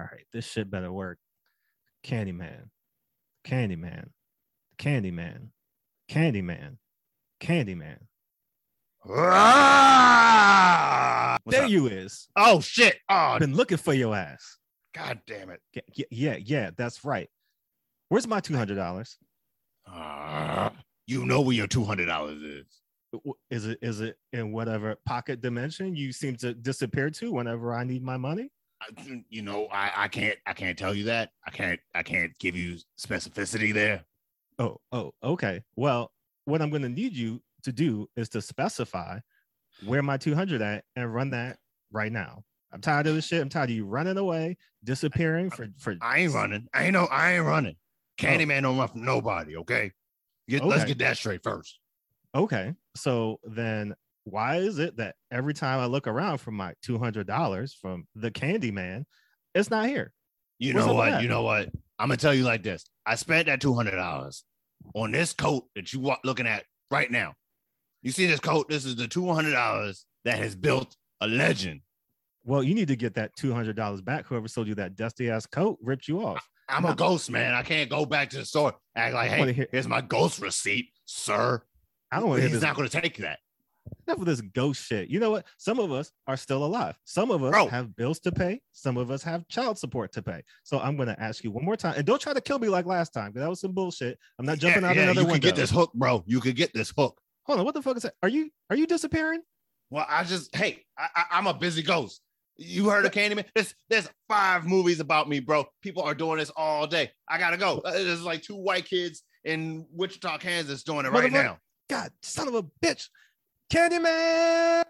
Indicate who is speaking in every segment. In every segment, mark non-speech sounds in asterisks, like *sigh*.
Speaker 1: all right, this shit better work. Candyman, Candyman, Candyman, Candyman, Candyman.
Speaker 2: Ah!
Speaker 1: There
Speaker 2: up?
Speaker 1: you is.
Speaker 2: Oh shit! Oh
Speaker 1: Been looking for your ass.
Speaker 2: god damn it!
Speaker 1: Yeah, yeah, yeah, yeah, that's right. Where's my two hundred dollars?
Speaker 2: Ah, you know where your two hundred dollars is.
Speaker 1: Is it is it in whatever pocket dimension you seem to disappear to whenever I need my money?
Speaker 2: I- You know, I, I can't I can't tell you that. I can't I can't give you specificity there.
Speaker 1: Oh, oh, okay. Well, what I'm going to need you to do is to specify where my 200 at and run that right now. I'm tired of this shit. I'm tired of you running away, disappearing for for.
Speaker 2: I ain't running. I ain't no. I ain't running. Oh. Candyman don't run from nobody. Okay. Get, Let's get that straight first.
Speaker 1: Okay, so then why is it that every time I look around for my 200 dollars from the Candyman, it's not here?
Speaker 2: You
Speaker 1: Where's
Speaker 2: know what?
Speaker 1: at?
Speaker 2: You know what? I'm gonna tell you like this. I spent that two hundred dollars on this coat that you wa- looking at right now. You see this coat? This is the two hundred dollars that has built a legend.
Speaker 1: Well, you need to get that 200 dollars back. Whoever sold you that dusty ass coat ripped you off.
Speaker 2: I'm a ghost man. I can't go back to the store act like, hey,
Speaker 1: hear-
Speaker 2: here's my ghost receipt, sir.
Speaker 1: I don't want to
Speaker 2: He's not gonna take that.
Speaker 1: Enough of this ghost shit. You know what? Some of us are still alive. Some of us
Speaker 2: Bro.
Speaker 1: have bills to pay. Some of us have child support to pay. So I'm going to ask you one more time, and don't try to kill me like last time because that was some bullshit. I'm not jumping
Speaker 2: yeah,
Speaker 1: out
Speaker 2: yeah,
Speaker 1: another
Speaker 2: one.
Speaker 1: you
Speaker 2: can get this hook, bro. You could get this hook.
Speaker 1: Hold on, what the fuck is that? Are you are you disappearing?
Speaker 2: Well, I just hey, I, I, I'm a busy ghost. You heard of *laughs* Candyman? There's there's five movies about me, bro. People are doing this all day. I gotta go. Uh, There's like two white kids in Wichita, Kansas, doing it right now.
Speaker 1: God, son of a bitch, Candyman.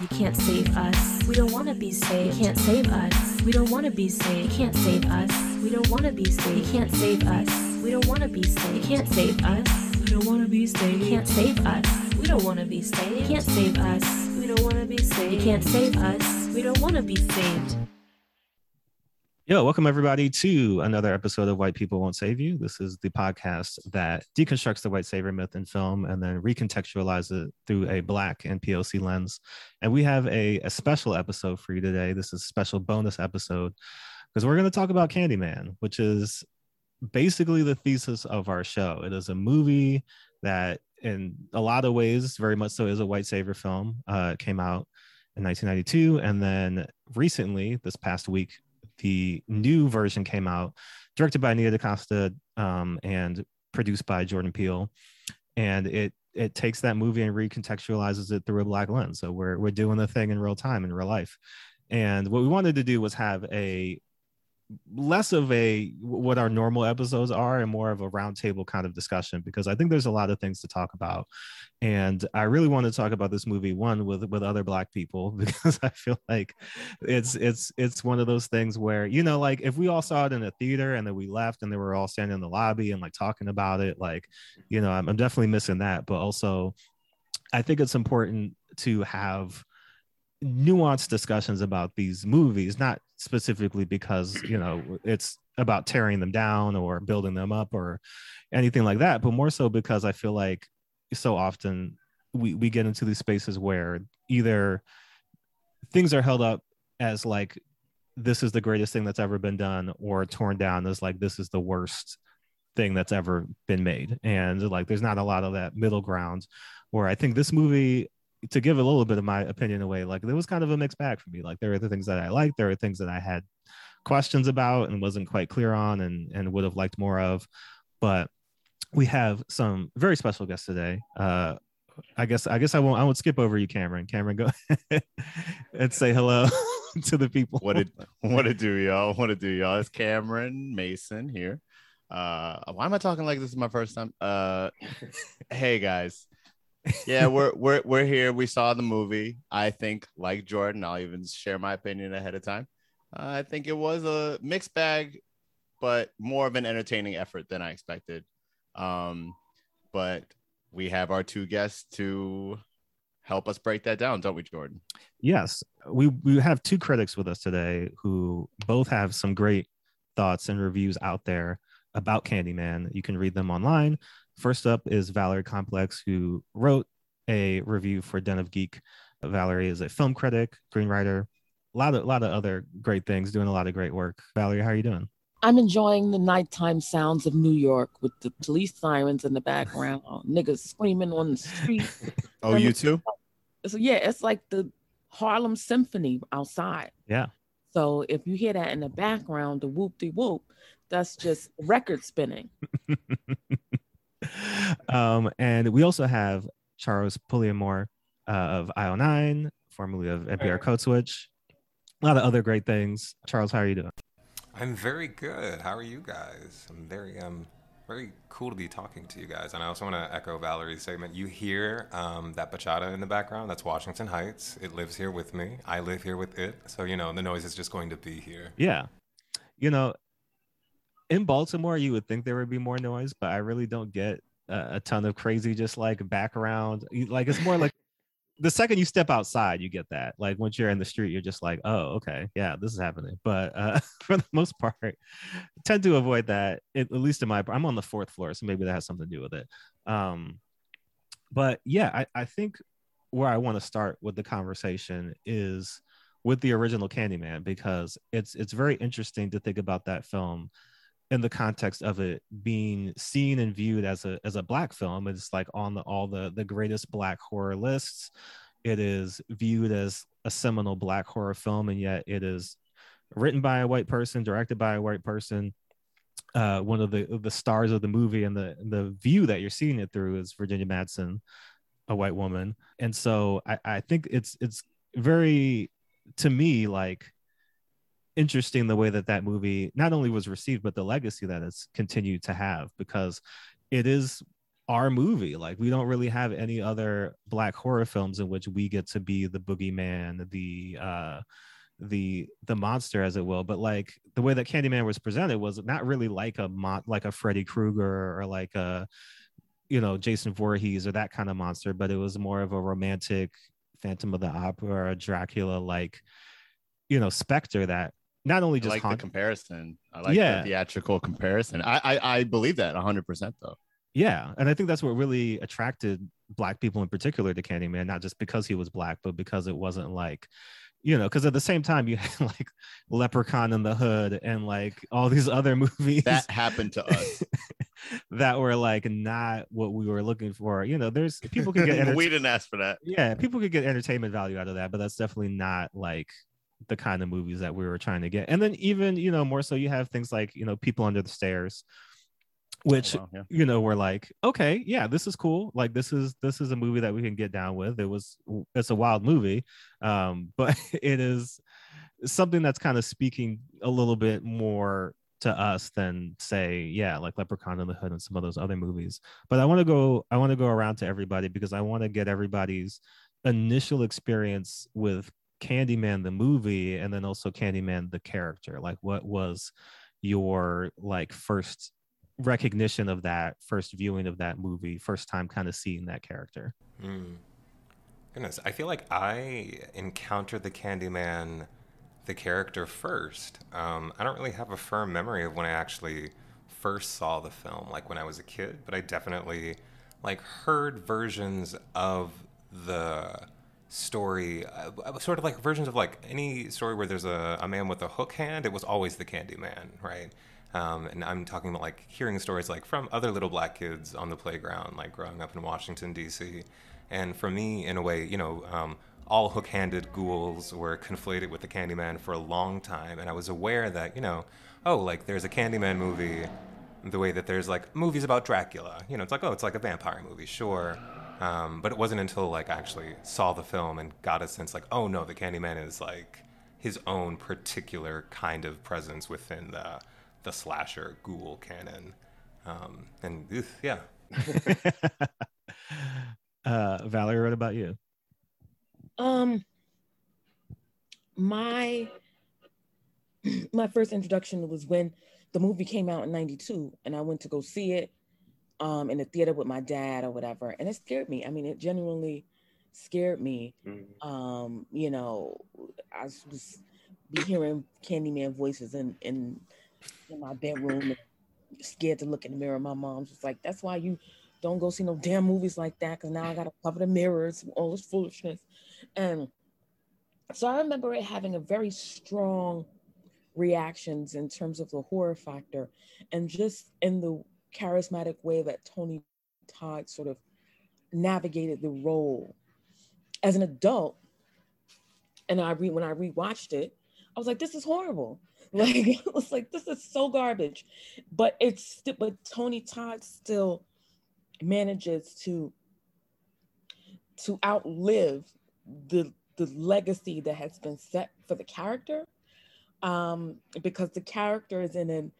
Speaker 3: You can't save us. We don't want to be saved. You can't save us. We don't want to be saved. You can't save us. We don't want to be saved. You can't save us. We don't want to be saved. You can't save us. We don't want to be saved. You can't save us. We don't want to be saved. You can't save us. We don't want to be saved. You can't save us. We don't want to be saved.
Speaker 1: Yo, welcome everybody to another episode of White People Won't Save You. This is the podcast that deconstructs the white savior myth in film and then recontextualizes it through a black and POC lens. And we have a, a special episode for you today. This is a special bonus episode because we're going to talk about Candyman, which is basically the thesis of our show. It is a movie that, in a lot of ways, very much so is a white savior film. Uh, came out in 1992, and then recently, this past week, the new version came out, directed by Nia DaCosta um, and produced by Jordan Peele, and it it takes that movie and recontextualizes it through a black lens. So we're we're doing the thing in real time in real life, and what we wanted to do was have a less of a what our normal episodes are and more of a roundtable kind of discussion because I think there's a lot of things to talk about, and I really want to talk about this movie one with with other black people *laughs* because I feel like it's it's it's one of those things where you know like if we all saw it in a theater and then we left and they were all standing in the lobby and like talking about it like you know I'm, I'm definitely missing that. But also I think it's important to have nuanced discussions about these movies not specifically because you know it's about tearing them down or building them up or anything like that but more so because I feel like so often we we get into these spaces where either things are held up as like this is the greatest thing that's ever been done or torn down as like this is the worst thing that's ever been made. And like there's not a lot of that middle ground where i think this movie to give a little bit of my opinion away like there was kind of a mixed bag for me. Like there are the things that i liked there are things that i had questions about and wasn't quite clear on and and would have liked more of. But we have some very special guests today. Uh I guess I guess I won't I won't skip over you, Cameron. Cameron, go *laughs* and say hello *laughs* to the people.
Speaker 4: what it what it do y'all? What it do y'all? It's cameron mason here. Uh why am i talking like this is my first time? Uh hey guys yeah *laughs* we're we're we're here. We saw the movie. I think like jordan i'll even share my opinion ahead of time. Uh, i think it was a mixed bag but more of an entertaining effort than i expected. Um but we have our two guests to help us break that down don't we jordan?
Speaker 1: Yes, we we have two critics with us today who both have some great thoughts and reviews out there about Candyman. You can read them online. First up is Valerie Complex, who wrote a review for Den of Geek. Valerie is a film critic, screenwriter, a lot of a lot of other great things, doing a lot of great work. Valerie, how are you doing?
Speaker 5: I'm enjoying the nighttime sounds of New York with the police sirens in the background, *laughs* niggas screaming on the street. *laughs*
Speaker 4: Oh, you too?
Speaker 5: So yeah, it's like the Harlem Symphony outside.
Speaker 1: Yeah.
Speaker 5: So if you hear that in the background, the whoop de whoop, that's just record spinning. *laughs* *laughs*
Speaker 1: um, and we also have Charles Pulliam-Moore uh, of IO9, formerly of NPR Code Switch. A lot of other great things. Charles, how are you doing?
Speaker 6: I'm very good. How are you guys? I'm very um very cool to be talking to you guys. And I also want to echo Valerie's statement. You hear um, that bachata in the background? That's Washington Heights. It lives here with me. I live here with it. So you know the noise is just going to be here.
Speaker 1: Yeah. You know, in Baltimore, you would think there would be more noise, but I really don't get a, ton of crazy, just like background. Like it's more like *laughs* the second you step outside, you get that. Like once you're in the street, you're just like, oh, okay, yeah, this is happening. But uh, *laughs* for the most part, tend to avoid that. At, at least in my, I'm on the fourth floor, so maybe that has something to do with it. Um, but yeah, I, I think where I want to start with the conversation is with the original Candyman because it's it's very interesting to think about that film in the context of it being seen and viewed as a as a black film it's like on the all the the greatest black horror lists. It is viewed as a seminal black horror film and yet it is written by a white person directed by a white person. Uh, one of the the stars of the movie and the the view that you're seeing it through is Virginia Madsen, a white woman, and so I, I think it's it's very to me like interesting the way that that movie not only was received but the legacy that it's continued to have because it is our movie. Like we don't really have any other black horror films in which we get to be the boogeyman the uh the the monster as it will. But like the way that candyman was presented was not really like a mon- like a freddy krueger or like a you know jason Voorhees or that kind of monster but it was more of a romantic phantom of the opera or dracula like you know specter that not only
Speaker 4: I
Speaker 1: just
Speaker 4: like the comparison. I like
Speaker 1: Yeah.
Speaker 4: the theatrical comparison. I, I I believe that 100 percent though.
Speaker 1: Yeah, and I think that's what really attracted black people in particular to Candyman, not just because he was black, but because it wasn't like, you know, because at the same time you *laughs* had like Leprechaun in the Hood and like all these other *laughs* movies
Speaker 4: That happened to us. *laughs*
Speaker 1: that were like not what we were looking for. You know, there's people could get enter-
Speaker 4: we didn't ask for that.
Speaker 1: yeah, people could get entertainment value out of that, but that's definitely not like the kind of movies that we were trying to get. And then even, you know, more so you have things like, you know, People Under the Stairs, which
Speaker 4: Oh, wow, yeah.
Speaker 1: you know we're like okay yeah this is cool like this is this is a movie that we can get down with it was it's a wild movie um *laughs* but it is something that's kind of speaking a little bit more to us than say yeah like leprechaun in the hood and some of those other movies but i want to go i want to go around to everybody because i want to get everybody's initial experience with candyman the movie and then also candyman the character like what was your like first recognition of that first viewing of that movie first time kind of seeing that character
Speaker 6: Mm. Goodness, I feel like I encountered the Candyman, the character first. Um, I don't really have a firm memory of when I actually first saw the film, like when I was a kid, but I definitely like heard versions of the story, uh, uh, sort of like versions of like any story where there's a, a man with a hook hand. It was always the Candyman, right? Um, and I'm talking about like hearing stories like from other little black kids on the playground, like growing up in Washington D.C. And for me, in a way, you know, um, all hook-handed ghouls were conflated with the Candyman for a long time, and I was aware that you know, oh, like there's a Candyman movie, the way that there's like movies about Dracula. You know, it's like oh, it's like a vampire movie, sure. Um, but it wasn't until like I actually saw the film and got a sense like, oh no, the Candyman is like his own particular kind of presence within the the slasher ghoul canon. Um, and ugh, yeah, *laughs*
Speaker 1: uh valerie what about you?
Speaker 5: Um, my *clears throat* my first introduction was when the movie came out in '92, and I went to go see it um in the theater with my dad or whatever, and it scared me. I mean, it genuinely scared me. Um, you know, I was- be hearing Candyman voices in in in my bedroom, scared to look in the mirror. My mom's was like, "That's why you don't go see no damn movies like that because now I got to cover the mirrors, all this foolishness. And so I remember it having a very strong reactions in terms of the horror factor and just in the charismatic way that Tony Todd sort of navigated the role. As an adult, and I re- when I rewatched it, I was like, this is horrible. *laughs* Like it was like this is so garbage. But it's but Tony Todd still manages to to outlive the the legacy that has been set for the character um because the character is in an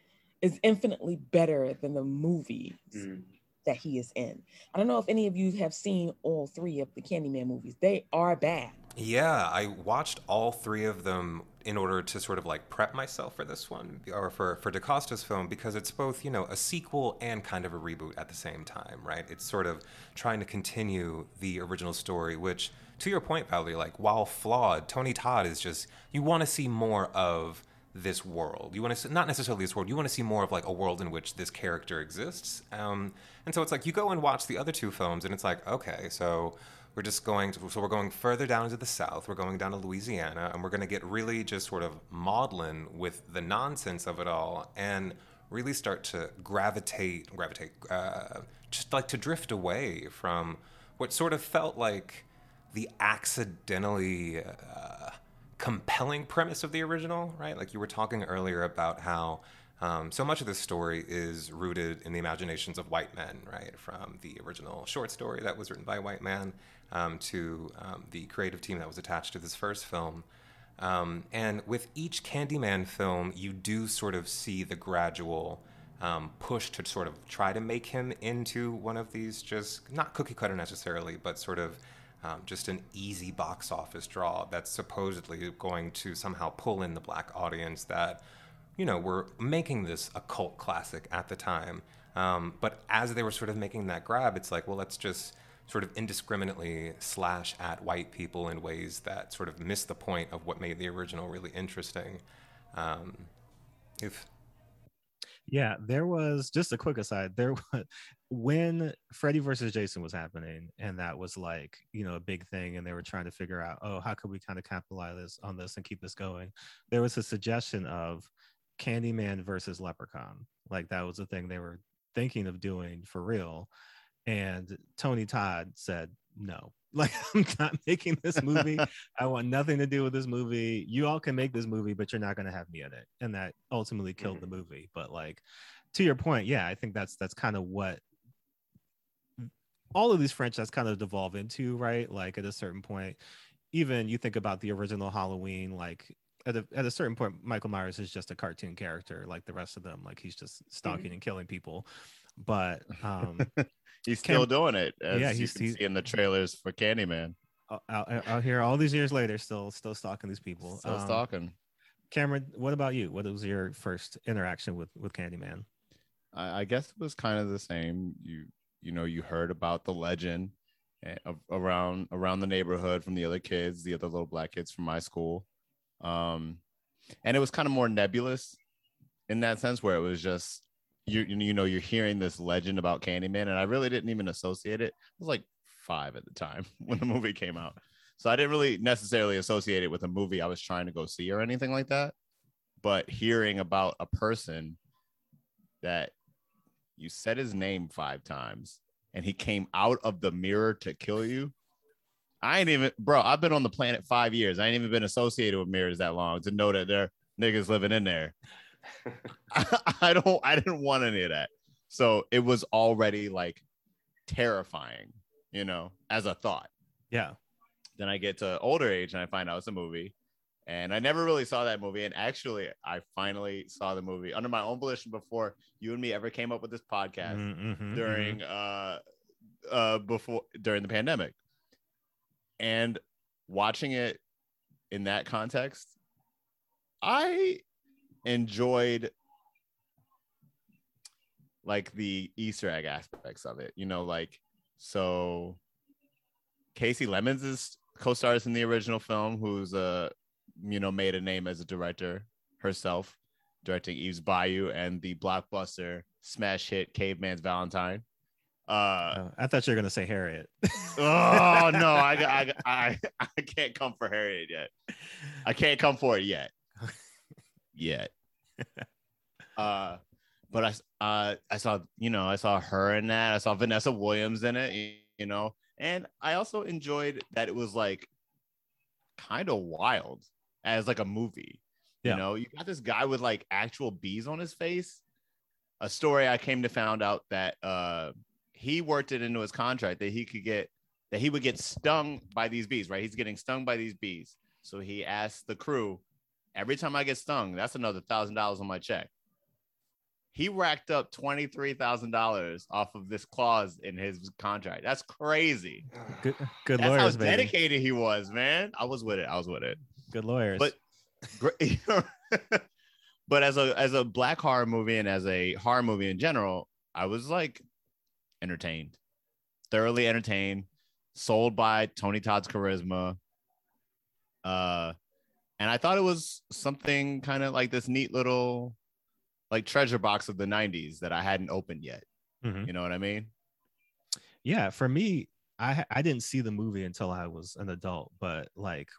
Speaker 5: is infinitely better than the movies
Speaker 7: Mm.
Speaker 5: that he is in. I don't know if any of you have seen all three of the Candyman movies. They are bad.
Speaker 6: Yeah, I watched all three of them in order to sort of like prep myself for this one or for for DaCosta's film because it's both, you know, a sequel and kind of a reboot at the same time, right? It's sort of trying to continue the original story, which to your point, Valerie, like while flawed, Tony Todd is just you want to see more of this world. You want to not necessarily this world. You want to see more of like a world in which this character exists. Um, and so it's like you go and watch the other two films, and it's like okay, so we're just going to, so we're going further down into the south. We're going down to Louisiana, and we're going to get really just sort of maudlin with the nonsense of it all, and really start to gravitate, gravitate, uh, just like to drift away from what sort of felt like the accidentally uh, compelling premise of the original, right? Like you were talking earlier about how um, so much of this story is rooted in the imaginations of white men, right? From the original short story that was written by a white man um, to um, the creative team that was attached to this first film. Um, and with each Candyman film, you do sort of see the gradual um, push to sort of try to make him into one of these just not cookie cutter necessarily, but sort of um, just an easy box office draw that's supposedly going to somehow pull in the black audience that, you know, were making this a cult classic at the time. Um, but as they were sort of making that grab, it's like, well, let's just sort of indiscriminately slash at white people in ways that sort of miss the point of what made the original really interesting. Um, if
Speaker 1: Yeah, there was just a quick aside. There *laughs* was when Freddy versus Jason was happening, and that was like you know a big thing, and they were trying to figure out, oh, how could we kind of capitalize this on this and keep this going? There was a suggestion of Candyman versus Leprechaun, like that was the thing they were thinking of doing for real, and Tony Todd said no. *laughs* Like I'm not making this movie. *laughs* I want nothing to do with this movie. You all can make this movie, but you're not going to have me in it. And that ultimately killed the mm-hmm. movie. But like to your point, yeah, I think that's that's kind of what all of these franchises kind of devolve into, right? Like at a certain point, even you think about the original Halloween, like at a, at a certain point, Michael Myers is just a cartoon character, like the rest of them. Like he's just stalking and killing people. But um, *laughs*
Speaker 4: He's still doing it. As
Speaker 1: Yeah,
Speaker 4: you
Speaker 1: he's-
Speaker 4: can
Speaker 1: he's-
Speaker 4: see in the trailers for Candyman.
Speaker 1: out, out, out here all these years later, still still stalking these people.
Speaker 4: Still
Speaker 1: Um,
Speaker 4: stalking.
Speaker 1: Cameron, what about you? What was your first interaction with with Candyman?
Speaker 4: I, I guess it was kind of the same. You you know you heard about the legend eh, around around the neighborhood from the other kids, the other little black kids from my school, um, and it was kind of more nebulous in that sense, where it was just you you know you're hearing this legend about Candyman, and I really didn't even associate it. I was like five at the time *laughs* when the movie came out, so I didn't really necessarily associate it with a movie I was trying to go see or anything like that. But hearing about a person that you said his name five times and he came out of the mirror to kill you. I ain't even, bro. I've been on the planet five years. I ain't even been associated with mirrors that long to know that there are niggas living in there. *laughs* *laughs* I don't, I didn't want any of that. So it was already like terrifying, you know, as a thought.
Speaker 1: Yeah.
Speaker 4: Then I get to older age and I find out it's a movie. And I never really saw that movie. And actually, I finally saw the movie under my own volition before you and me ever came up with this podcast
Speaker 1: Mhm, mhm,
Speaker 4: during uh uh before during the pandemic. And watching it in that context, I enjoyed like the Easter egg aspects of it. You know, like so Kasi Lemmons is co-stars in the original film, who's uh you know made a name as a director herself, directing Eve's Bayou and the blockbuster smash hit Caveman's Valentine. Uh,
Speaker 1: Uh, I thought you were gonna say Harriet.
Speaker 4: oh no, *laughs* I, I I I can't come for Harriet yet. I can't come for it yet. Yet. *laughs* Uh, but I uh I saw you know I saw her in that. I saw Vanessa Williams in it. y- You know, and I also enjoyed that it was like kind of wild as like a movie.
Speaker 1: Yeah.
Speaker 4: You know, you got this guy with like actual bees on his face. A story I came to found out that uh he worked it into his contract that he could get that he would get stung by these bees, right? He's getting stung by these bees. So he asked the crew, every time I get stung, that's another thousand dollars on my check. He racked up twenty three thousand dollars off of this clause in his contract. That's crazy.
Speaker 1: Good, good
Speaker 4: That's
Speaker 1: lawyers,
Speaker 4: how
Speaker 1: baby.
Speaker 4: dedicated he was, man. I was with it. I was with it.
Speaker 1: Good lawyers.
Speaker 4: But great. *laughs* *laughs* but as a as a black horror movie and as a horror movie in general, I was like entertained, thoroughly entertained, sold by Tony Todd's charisma. Uh, and I thought it was something kind of like this neat little like treasure box of the 90s that I hadn't opened yet.
Speaker 1: Mhm.
Speaker 4: You know what I mean?
Speaker 1: yeah, for me, I I didn't see the movie until I was an adult, but like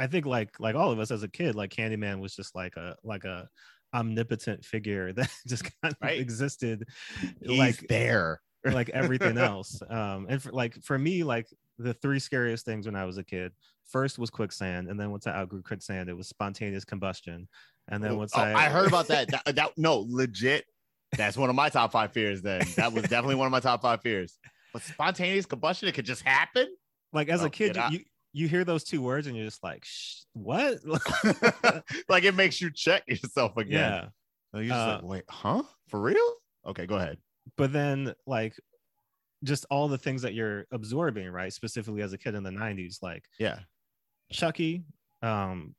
Speaker 1: I think like like all of us as a kid, like Candyman was just like a like a omnipotent figure *laughs* that just kind of
Speaker 4: Right.
Speaker 1: existed
Speaker 4: He's
Speaker 1: like
Speaker 4: there.
Speaker 1: like everything *laughs* else. Um, and for, like for me, like the three scariest things when I was a kid. First was quicksand, and then once I outgrew quicksand, it was spontaneous combustion. And then once
Speaker 4: oh,
Speaker 1: I
Speaker 4: I heard about that. that. That no, legit. That's one of my top five fears. Then that was definitely one of my top five fears. But spontaneous combustion, it could just happen.
Speaker 1: like as
Speaker 4: Oh,
Speaker 1: a kid, you you hear those two words and you're just like, what? *laughs* *laughs*
Speaker 4: like it makes you check yourself again.
Speaker 1: yeah.
Speaker 4: You're just
Speaker 1: Uh,
Speaker 4: like, wait, huh? For real? Okay, go ahead.
Speaker 1: but then like just all the things that you're absorbing right specifically as a kid in the 90s like
Speaker 4: Yeah.
Speaker 1: chucky um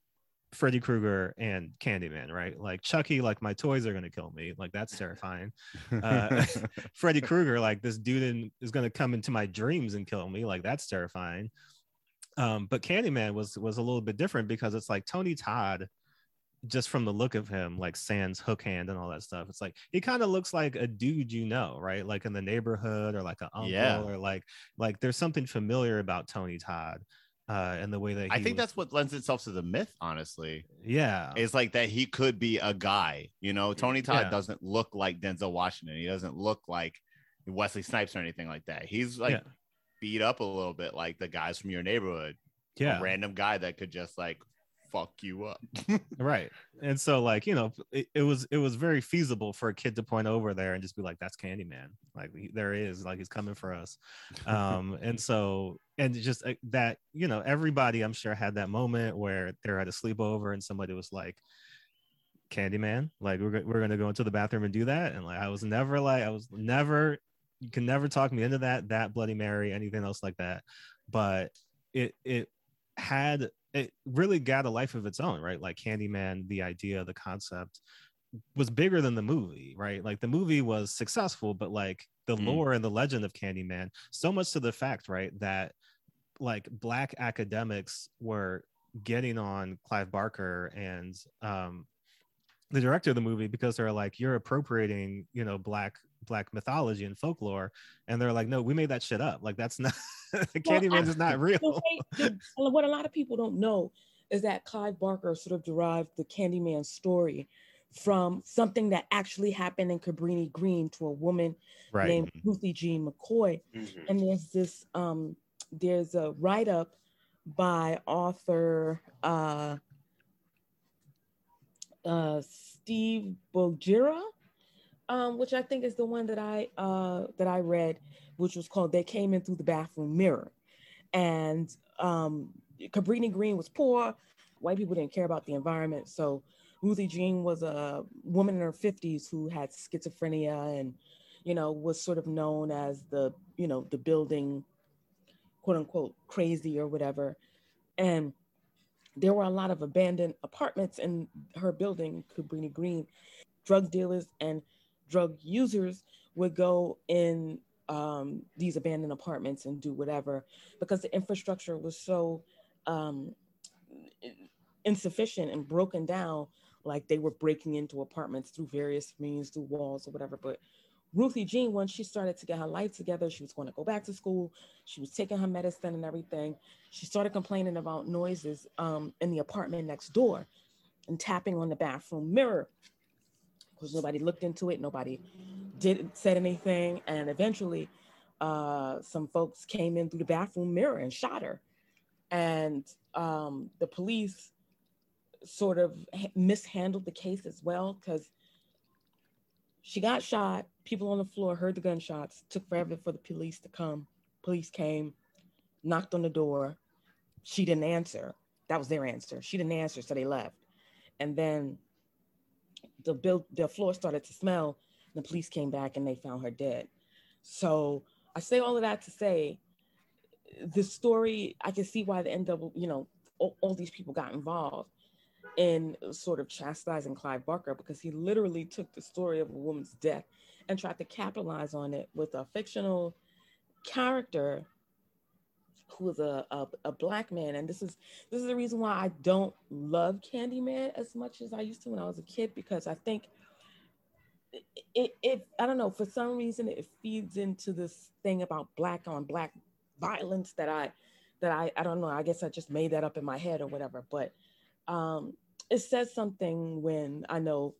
Speaker 1: freddy krueger and candyman right like chucky like my toys are going to kill me like that's terrifying uh, *laughs* freddy krueger like this dude in, is going to come into my dreams and kill me like that's terrifying um but candyman was was a little bit different because it's like tony todd just from the look of him, like Sans hook hand and all that stuff, it's like he kind of looks like a dude you know, right? Like in the neighborhood or like an uncle
Speaker 4: Yeah.
Speaker 1: or like like there's something familiar about Tony Todd uh and the way that he
Speaker 4: I think
Speaker 1: was-
Speaker 4: that's what lends itself to the myth, honestly.
Speaker 1: yeah
Speaker 4: It's like that he could be a guy. You know, Tony Todd
Speaker 1: Yeah.
Speaker 4: doesn't look like Denzel Washington. He doesn't look like Wesley Snipes or anything like that. He's like
Speaker 1: Yeah.
Speaker 4: Beat up a little bit like the guys from your neighborhood.
Speaker 1: yeah.
Speaker 4: A random guy that could just like fuck you up. *laughs*
Speaker 1: right. And so like you know it, it was it was very feasible for a kid to point over there and just be like that's candyman. Like he, there he is. Like he's coming for us. Um *laughs* and so and just uh, that you know everybody i'm sure had that moment where they're at a sleepover and somebody was like candyman? Like we're, we're gonna go into the bathroom and do that? And like i was never like i was never you can never talk me into that that bloody mary anything else like that. But it it had it really got a life of its own right? Like candyman the idea the concept was bigger than the movie right? Like the movie was successful but like the
Speaker 4: Mm.
Speaker 1: lore and the legend of candyman so much to the fact right that like black academics were getting on clive barker and um the director of the movie because they're like you're appropriating you know black black mythology and folklore and they're like no we made that shit up. Like that's not *laughs* the candyman is not *laughs* real.
Speaker 5: The way- what a lot of people don't know is that Clive Barker sort of derived the Candyman story from something that actually happened in Cabrini Green to a woman
Speaker 1: right.
Speaker 5: named Ruthie Jean McCoy. And there's this um there's a write-up by author uh uh Steve Bogira, um, which I think is the one that I uh that I read, which was called They Came In Through the Bathroom Mirror. And um Cabrini Green was poor, white people didn't care about the environment. So Ruthie Jean was a woman in her 50s who had schizophrenia and you know, was sort of known as the, you know, the building, quote unquote, crazy or whatever. And there were a lot of abandoned apartments in her building, Cabrini Green. Drug dealers and drug users would go in um, these abandoned apartments and do whatever because the infrastructure was so um, insufficient and broken down. Like they were breaking into apartments through various means, through walls or whatever. But Ruthie Jean, once she started to get her life together, she was going to go back to school. She was taking her medicine and everything. She started complaining about noises um, in the apartment next door and tapping on the bathroom mirror because nobody looked into it. Nobody did said anything. And eventually, uh, some folks came in through the bathroom mirror and shot her. And um, the police sort of mishandled the case as well because she got shot. People on the floor heard the gunshots. Took forever for the police to come. Police came, knocked on the door. She didn't answer. That was their answer. She didn't answer, so they left. And then the build, the floor started to smell. The police came back and they found her dead. So I say all of that to say, the story. I can see why the NW, you know, all, all these people got involved in sort of chastising Clive Barker because he literally took the story of a woman's death and tried to capitalize on it with a fictional character who is a, a, a, black man and this is this is the reason why i don't love candyman as much as i used to when i was a kid because i think it, it, it i don't know for some reason it feeds into this thing about black on black violence that i that i i don't know i guess i just made that up in my head or whatever but um it says something when I know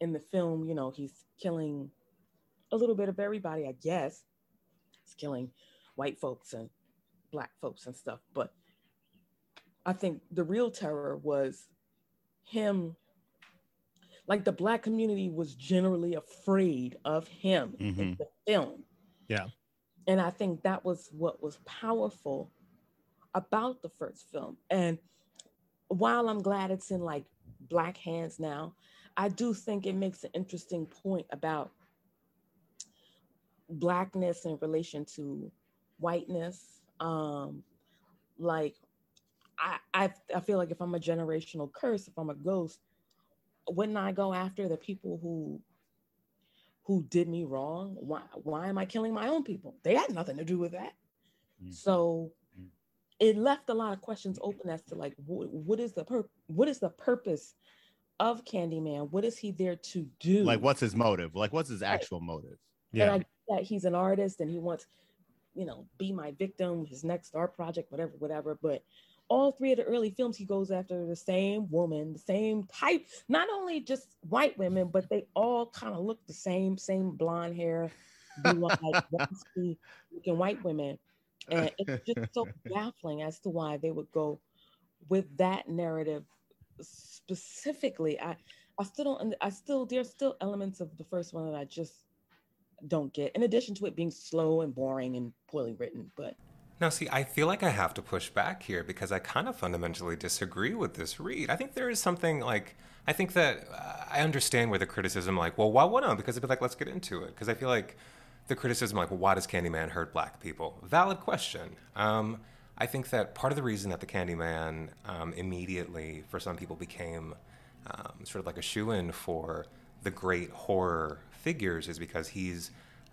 Speaker 5: in the film, you know, he's killing a little bit of everybody, I guess. He's killing white folks and black folks and stuff. But I think the real terror was him, like the black community was generally afraid of him mm-hmm. in the film.
Speaker 1: Yeah.
Speaker 5: And I think that was what was powerful about the first film. And while I'm glad it's in like black hands now, I do think it makes an interesting point about blackness in relation to whiteness. Um, like I, I I feel like if I'm a generational curse, if I'm a ghost, wouldn't I go after the people who who did me wrong? Why why am I killing my own people? They had nothing to do with that. Mm-hmm. So it left a lot of questions open as to like what, what is the pur- what is the purpose of Candyman? What is he there to do?
Speaker 4: Like, what's his motive? Like, what's his actual right. motive?
Speaker 5: Yeah, and I that he's an artist and he wants, you know, be my victim, his next art project, whatever, whatever. But all three of the early films, he goes after the same woman, the same type, not only just white women, but they all kind of look the same, same blonde hair, blue eyed, *laughs* looking white women. And it's just so *laughs* baffling as to why they would go with that narrative specifically. I, I still don't, I still, there's still elements of the first one that I just don't get, in addition to it being slow and boring and poorly written. But
Speaker 6: now, see, I feel like I have to push back here because I kind of fundamentally disagree with this read. I think there is something like, I think that uh, I understand where the criticism, like, well, why wouldn't I? Because it'd be like, let's get into it. Because I feel like the criticism like, well, why does Candyman hurt black people? Valid question. Um, I think that part of the reason that the Candyman um, immediately, for some people, became um, sort of like a shoe in for the great horror figures is because he's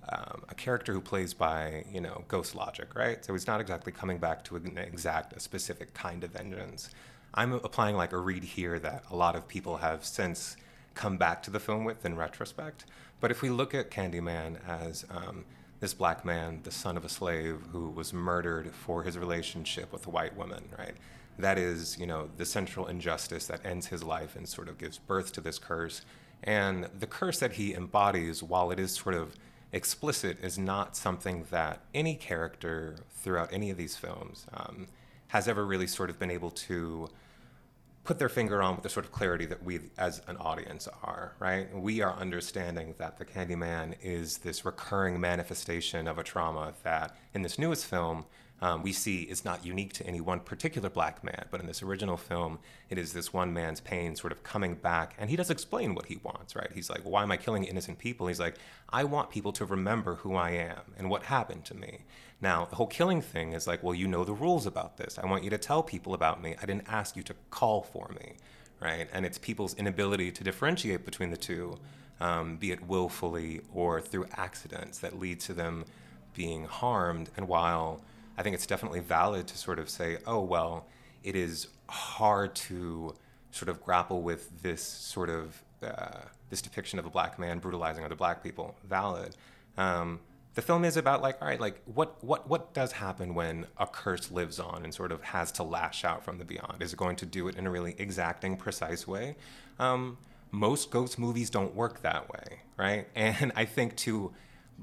Speaker 6: um, a character who plays by, you know, ghost logic, right? So he's not exactly coming back to an exact, a specific kind of vengeance. I'm applying like a read here that a lot of people have since come back to the film with in retrospect. But if we look at Candyman as um, this black man, the son of a slave who was murdered for his relationship with a white woman, right? That is, you know, the central injustice that ends his life and sort of gives birth to this curse. And the curse that he embodies, while it is sort of explicit, is not something that any character throughout any of these films um, has ever really sort of been able to put their finger on with the sort of clarity that we as an audience are, right? We are understanding that the Candyman is this recurring manifestation of a trauma that in this newest film um, we see is not unique to any one particular black man, but in this original film, it is this one man's pain sort of coming back, and he does explain what he wants, right? He's like, Why am I killing innocent people? He's like, I want people to remember who I am and what happened to me. Now, the whole killing thing is like, Well, you know the rules about this. I want you to tell people about me. I didn't ask you to call for me, right? And it's people's inability to differentiate between the two, um, be it willfully or through accidents, that lead to them being harmed. And while I think it's definitely valid to sort of say, oh, well, it is hard to sort of grapple with this sort of uh, this depiction of a black man brutalizing other black people. Valid. Um, the film is about like all right like what what what does happen when a curse lives on and sort of has to lash out from the beyond? Is it going to do it in a really exacting precise way? Um, most ghost movies don't work that way right? *laughs* And i think to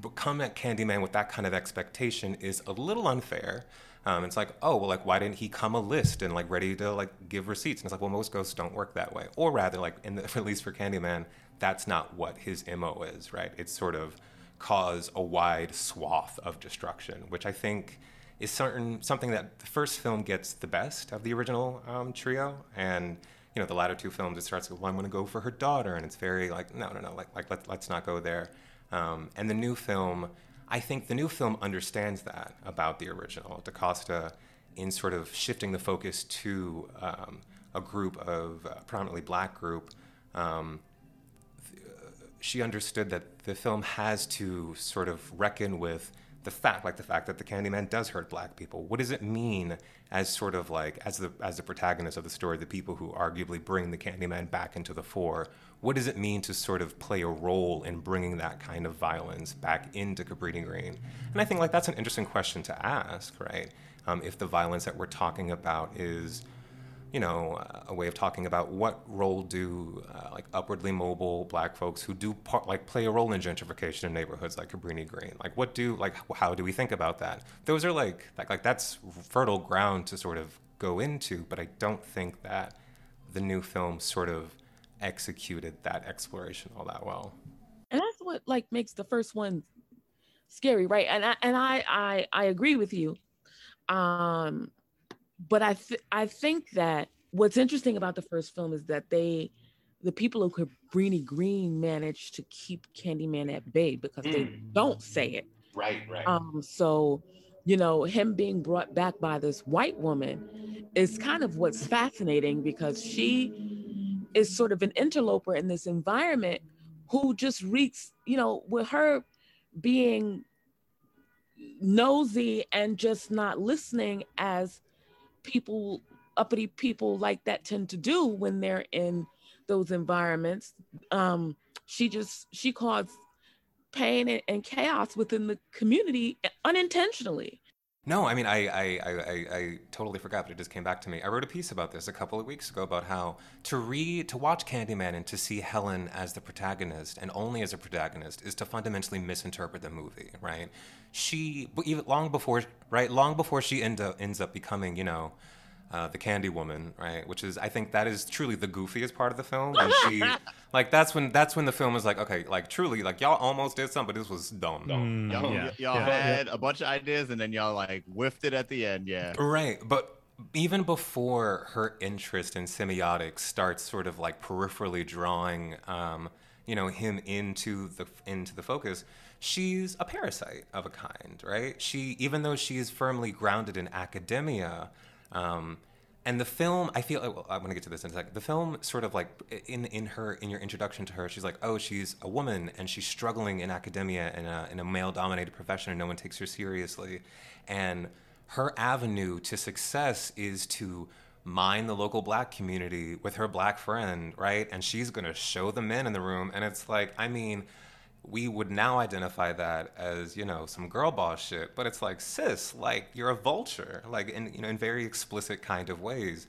Speaker 6: come at candyman with that kind of expectation is a little unfair. Um, it's like oh well like why didn't he come a list and like ready to like give receipts? And it's like well most ghosts don't work that way. Or rather like in the *laughs* release for candyman that's not what his mo is right? It's sort of cause a wide swath of destruction, which I think is certain something that the first film gets the best of the original um, trio, and you know the latter two films it starts with well, I'm going to go for her daughter, and it's very like no no no like like let, let's not go there. Um, and the new film, I think the new film understands that about the original. DaCosta, in sort of shifting the focus to um, a group of uh, prominently black group. Um, she understood that the film has to sort of reckon with the fact, like the fact that the Candyman does hurt black people. What does it mean as sort of like as the as the protagonist of the story, the people who arguably bring the Candyman back into the fore? What does it mean to sort of play a role in bringing that kind of violence back into Cabrini Green? And I think like that's an interesting question to ask, right? Um, if the violence that we're talking about is you know, a way of talking about what role do uh, like upwardly mobile black folks who do part, like play a role in gentrification in neighborhoods like Cabrini Green. Like, what do like how do we think about that? Those are like like, like that's fertile ground to sort of go into, but I don't think that the new film sort of executed that exploration all that well.
Speaker 5: And that's what like makes the first one scary, right? And I and I I, I agree with you. Um but I th- I think that what's interesting about the first film is that they the people of Cabrini Green managed to keep Candyman at bay because mm. they don't say it.
Speaker 6: Right, right.
Speaker 5: Um, so, you know, him being brought back by this white woman is kind of what's fascinating because she is sort of an interloper in this environment who just reeks, you know, with her being nosy and just not listening as people uppity people like that tend to do when they're in those environments. Um, she just she caused pain and, and, chaos within the community unintentionally
Speaker 6: no i mean I, I i i totally forgot but it just came back to me. I wrote a piece about this a couple of weeks ago about how to read to watch candyman and to see helen as the protagonist and only as a protagonist is to fundamentally misinterpret the movie right? She even long before right? Long before she end up, ends up becoming you know uh, the Candy Woman, right? Which is, I think, that is truly the goofiest part of the film. *laughs* When she, like, that's when that's when the film is like, okay, like, truly, like, y'all almost did something, but this was dumb.
Speaker 4: Mm, y'all, yeah. y'all yeah. had a bunch of ideas, and then y'all like whiffed it at the end, yeah.
Speaker 6: Right, but even before her interest in semiotics starts, sort of like peripherally drawing, um, you know, him into the into the focus she's a parasite of a kind, right? She, even though she is firmly grounded in academia, um, and the film, I feel, well, I'm gonna get to this in a second. The film sort of like in in her in your introduction to her, she's like, oh, she's a woman and she's struggling in academia in a in a male dominated profession, and no one takes her seriously. And her avenue to success is to mine the local black community with her black friend, right? And she's gonna show the men in the room, and it's like, I mean we would now identify that as you know some girl boss shit but it's like sis like you're a vulture like in you know in very explicit kind of ways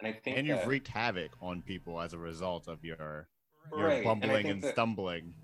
Speaker 4: and i think and you've wreaked havoc on people as a result of your your right. bumbling and, and stumbling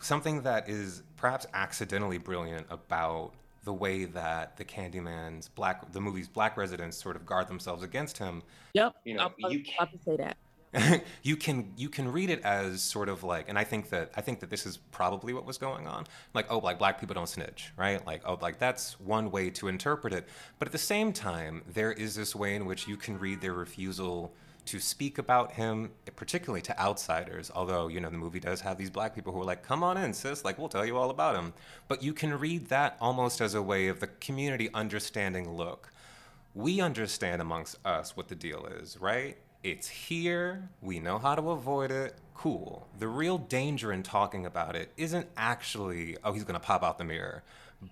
Speaker 6: something that is perhaps accidentally brilliant about the way that the Candyman's black, the movie's black residents sort of guard themselves against him.
Speaker 5: Yep, you know, I'll, you can't say that. *laughs*
Speaker 6: you can you can read it as sort of like and i think that i think that this is probably what was going on like oh like black people don't snitch right? Like oh like that's one way to interpret it. But at the same time there is this way in which you can read their refusal to speak about him particularly to outsiders although you know the movie does have these black people who are like come on in sis like we'll tell you all about him. But you can read that almost as a way of the community understanding look we understand amongst us what the deal is right it's here, we know how to avoid it, cool. The real danger in talking about it isn't actually, oh, he's gonna pop out the mirror,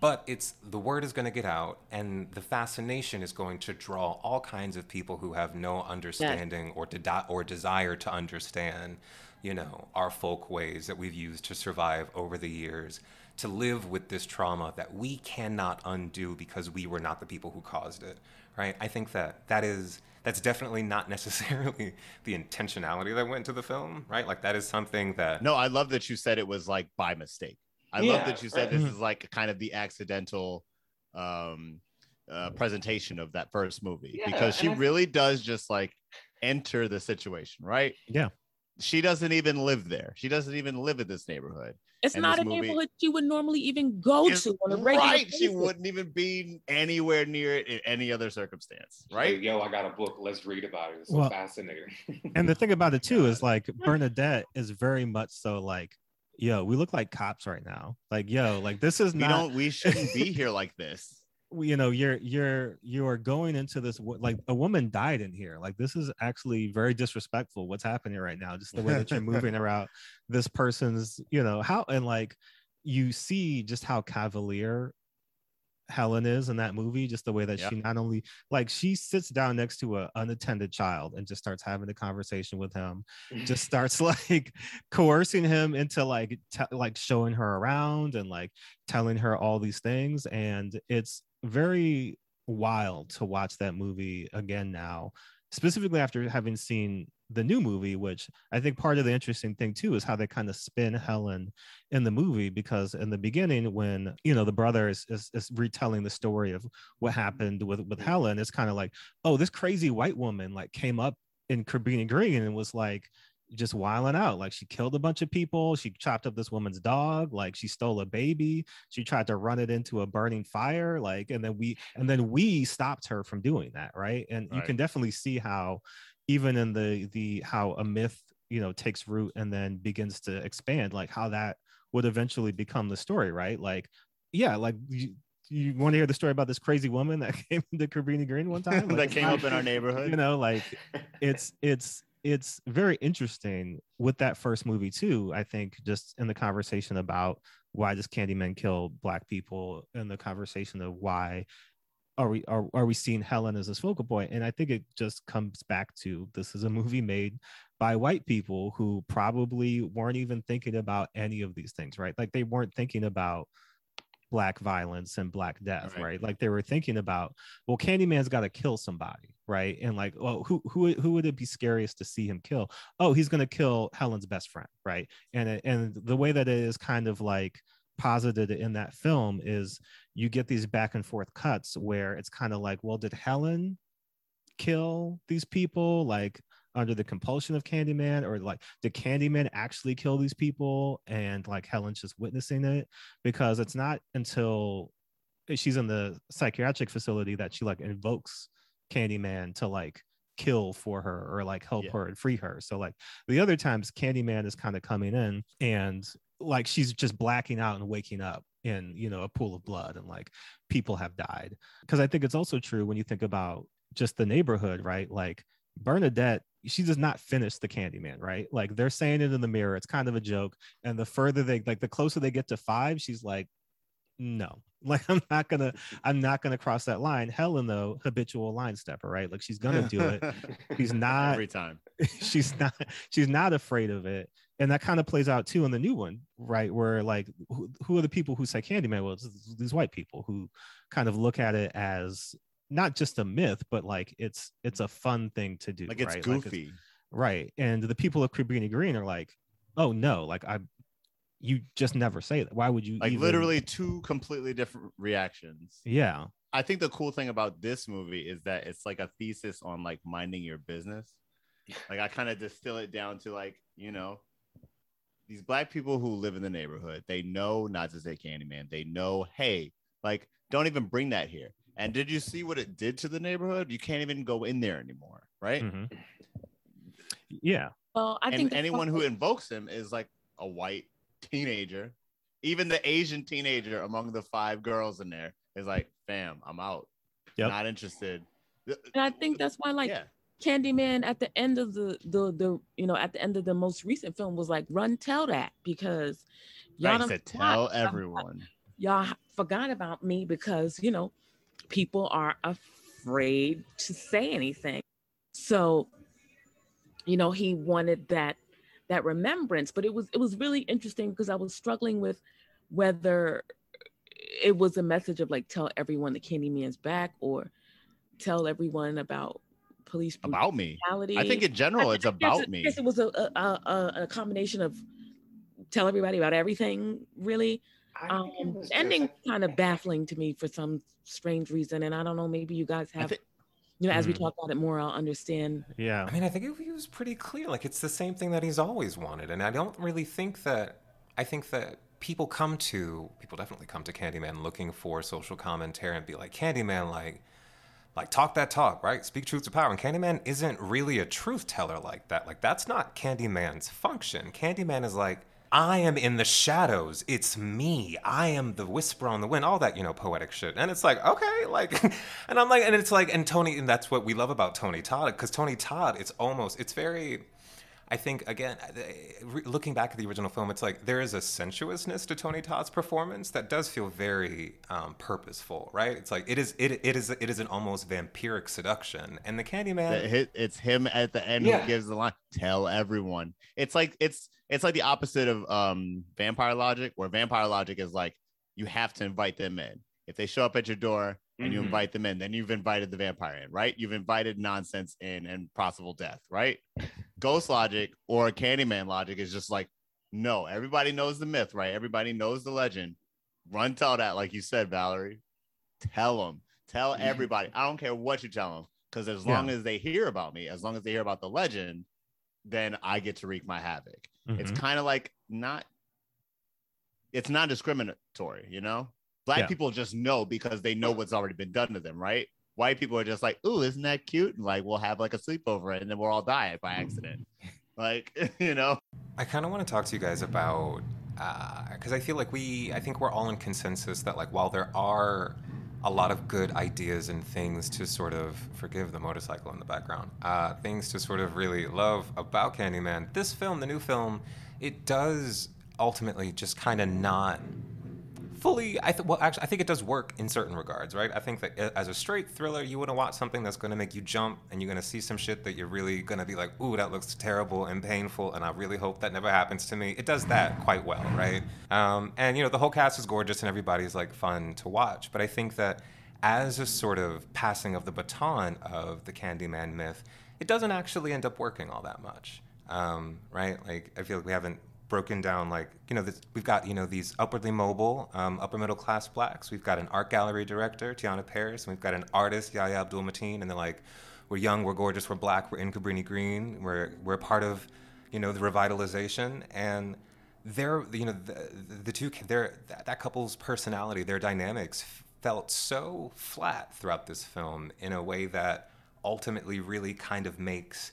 Speaker 6: but it's the word is going to get out and the fascination is going to draw all kinds of people who have no understanding or de- or desire to understand you know our folk ways that we've used to survive over the years to live with this trauma that we cannot undo because we were not the people who caused it right? I think that that is that's definitely not *laughs* necessarily the intentionality that went into the film right like that is something that
Speaker 4: No, I love that you said it was like by mistake. I
Speaker 7: Yeah,
Speaker 4: love that you said
Speaker 7: right.
Speaker 4: this is like kind of the accidental um uh presentation of that first movie
Speaker 7: Yeah,
Speaker 4: because she
Speaker 7: and I-
Speaker 4: really does just like enter the situation, right?
Speaker 1: Yeah.
Speaker 4: She doesn't even live there. She doesn't even live in this neighborhood.
Speaker 5: It's not a
Speaker 4: movie-
Speaker 5: neighborhood she would normally even go to on a regular
Speaker 4: right. She wouldn't even be anywhere near it in any other circumstance, right?
Speaker 7: Yo, I got a book. Let's read about it. It's so
Speaker 1: Well,
Speaker 7: fascinating. *laughs*
Speaker 1: And the thing about it too is like Bernadette is very much so like, yo, we look like cops right now. Like, yo, like this is
Speaker 4: We don't we shouldn't be here like this.
Speaker 1: You know you're you're you're going into this like a woman died in here like this is actually very disrespectful what's happening right now just the way that you're *laughs* moving around this person's you know how and like you see just how cavalier helen is in that movie just the way that
Speaker 4: Yeah.
Speaker 1: she not only like she sits down next to a unattended child and just starts having a conversation with him just *laughs* starts *laughs* like coercing him into like like showing her around and like telling her all these things and it's very wild to watch that movie again now specifically after having seen the new movie which i think part of the interesting thing too is how they kind of spin helen in the movie because in the beginning when you know the brother is, is, is retelling the story of what happened with with helen it's kind of like oh this crazy white woman like came up in Cabrini Green and was like just wiling out. Like she killed a bunch of people. She chopped up this woman's dog. Like she stole a baby. She tried to run it into a burning fire. Like, and then we and then we stopped her from doing that. Right. And you can definitely see how even in the the how a myth, you know, takes root and then begins to expand, like how that would eventually become the story, right? Like, yeah, like you, you want to hear the story about this crazy woman that *laughs* came into Cabrini Green one time? *laughs* Like,
Speaker 4: that came up in our *laughs* neighborhood.
Speaker 1: you know like it's it's it's very interesting with that first movie too i think just in the conversation about why does candyman kill black people and the conversation of why are we are, are we seeing helen as this focal point? And i think it just comes back to this is a movie made by white people who probably weren't even thinking about any of these things right? Like they weren't thinking about black violence and black death
Speaker 4: Right.
Speaker 1: right? Like they were thinking about well candyman's got to kill somebody right? And like well who who who would it be scariest to see him kill? Oh he's going to kill helen's best friend right? And and the way that it is kind of like posited in that film is you get these back and forth cuts where it's kind of like well did helen kill these people? Like under the compulsion of Candyman, or like did Candyman actually kill these people and like Helen's just witnessing it? Because it's not until she's in the psychiatric facility that she like invokes Candyman to like kill for her or like help
Speaker 4: Yeah.
Speaker 1: her and free her. So like the other times Candyman is kind of coming in and like she's just blacking out and waking up in you know a pool of blood and like people have died because i think it's also true when you think about just the neighborhood right like bernadette she does not finish the candyman right? Like they're saying it in the mirror. It's kind of a joke. And the further they like the closer they get to five she's like no. *laughs* Like i'm not gonna i'm not gonna cross that line. Helen though habitual line stepper right? Like she's gonna do it. *laughs* She's not
Speaker 4: every time. *laughs*
Speaker 1: she's not she's not afraid of it. And that kind of plays out too in the new one right? Where like who, who are the people who say candyman? Well it's these white people who kind of look at it as not just a myth but like it's it's a fun thing to do
Speaker 4: Like it's
Speaker 1: right?
Speaker 4: goofy.
Speaker 1: right and the people of Cabrini Green are like oh no like i you just never say that why would you
Speaker 4: like
Speaker 1: even-
Speaker 4: literally two completely different reactions.
Speaker 1: yeah
Speaker 4: I think the cool thing about this movie is that it's like a thesis on like minding your business. Like I kind of distill it down to like, you know, these black people who live in the neighborhood, they know not to say Candyman. They know, hey, like don't even bring that here. And did you see what it did to the neighborhood? You can't even go in there anymore, right?
Speaker 1: Mhm. yeah
Speaker 5: Well, I think
Speaker 4: and
Speaker 5: that's
Speaker 4: anyone who invokes him is like a white teenager. Even the Asian teenager among the five girls in there is like, fam, I'm out.
Speaker 1: Yep.
Speaker 4: Not interested.
Speaker 5: and I think that's why like
Speaker 4: yeah.
Speaker 5: Candyman at the end of the the the you know at the end of the most recent film was like run tell that because y'all
Speaker 4: Right,
Speaker 5: don't
Speaker 4: tell everyone.
Speaker 5: y'all forgot about me because you know people are afraid to say anything. So, you know, he wanted that that remembrance, but it was it was really interesting because I was struggling with whether it was a message of like tell everyone the Candyman's back or tell everyone about police
Speaker 4: About me.
Speaker 5: brutality.
Speaker 4: I think in general, it's about me.
Speaker 5: I it was a, a, a, a combination of tell everybody about everything, really.
Speaker 7: I
Speaker 5: Um,
Speaker 7: was
Speaker 5: the
Speaker 7: just-
Speaker 5: ending kind of baffling to me for some strange reason, and I don't know. Maybe you guys have,
Speaker 4: thi-
Speaker 5: you know, as we
Speaker 1: Hmm.
Speaker 5: talk about it more, I'll understand.
Speaker 1: Yeah.
Speaker 6: I mean, I think it, he was pretty clear. Like it's the same thing that he's always wanted, and I don't really think that. I think that people come to people definitely come to Candyman looking for social commentary and be like, Candyman, like, like talk that talk, right? Speak truth to power. And Candyman isn't really a truth teller like that. Like that's not Candyman's function. Candyman is like. I am in the shadows. It's me. I am the whisper on the wind. All that, you know, poetic shit. And it's like, okay, like, *laughs* and I'm like, and it's like, and Tony, and that's what we love about Tony Todd, because Tony Todd, it's almost, it's very, I think again, looking back at the original film, it's like there is a sensuousness to Tony Todd's performance that does feel very um, purposeful, right? It's like it is, it, it is, it is an almost vampiric seduction, and the Candyman.
Speaker 4: it's him at the end
Speaker 7: Yeah.
Speaker 4: who gives the line tell everyone it's like it's it's like the opposite of um vampire logic where vampire logic is like you have to invite them in if they show up at your door and you
Speaker 7: Mhm.
Speaker 4: invite them in then you've invited the vampire in right? You've invited nonsense in and possible death right? Ghost logic or candyman logic is just like no everybody knows the myth right? Everybody knows the legend. Run tell that like you said valerie. Tell them tell
Speaker 7: Mhm.
Speaker 4: everybody. I don't care what you tell them because as long as they hear about me as long as they hear about the legend then i get to wreak my havoc. It's
Speaker 1: Mhm.
Speaker 4: kind of like not it's not discriminatory you know black
Speaker 1: Yeah.
Speaker 4: people just know because they know what's already been done to them right white people are just like ooh isn't that cute and like we'll have like a sleepover and then we'll all die by accident *laughs* like *laughs* you know
Speaker 6: I kind of want to talk to you guys about because I feel like we, I think we're all in consensus that like while there are a lot of good ideas and things to sort of forgive the motorcycle in the background, uh, things to sort of really love about Candyman. This film, the new film, it does ultimately just kind of not fully i well actually i think it does work in certain regards right? I think that uh, as a straight thriller you want to watch something that's going to make you jump and you're going to see some shit that you're really going to be like ooh that looks terrible and painful and i really hope that never happens to me. It does that quite well right? Um, and you know the whole cast is gorgeous and everybody's like fun to watch but i think that as a sort of passing of the baton of the candyman myth it doesn't actually end up working all that much. Um, right? Like i feel like we haven't broken down like you know this, we've got you know these upwardly mobile um, upper middle class blacks. We've got an art gallery director Teyonah Parris. And we've got an artist Yahya Abdul-Mateen and they're like we're young we're gorgeous we're black we're in cabrini green. We're we're part of you know the revitalization. And they're you know the, the two their that couple's personality their dynamics felt so flat throughout this film in a way that ultimately really kind of makes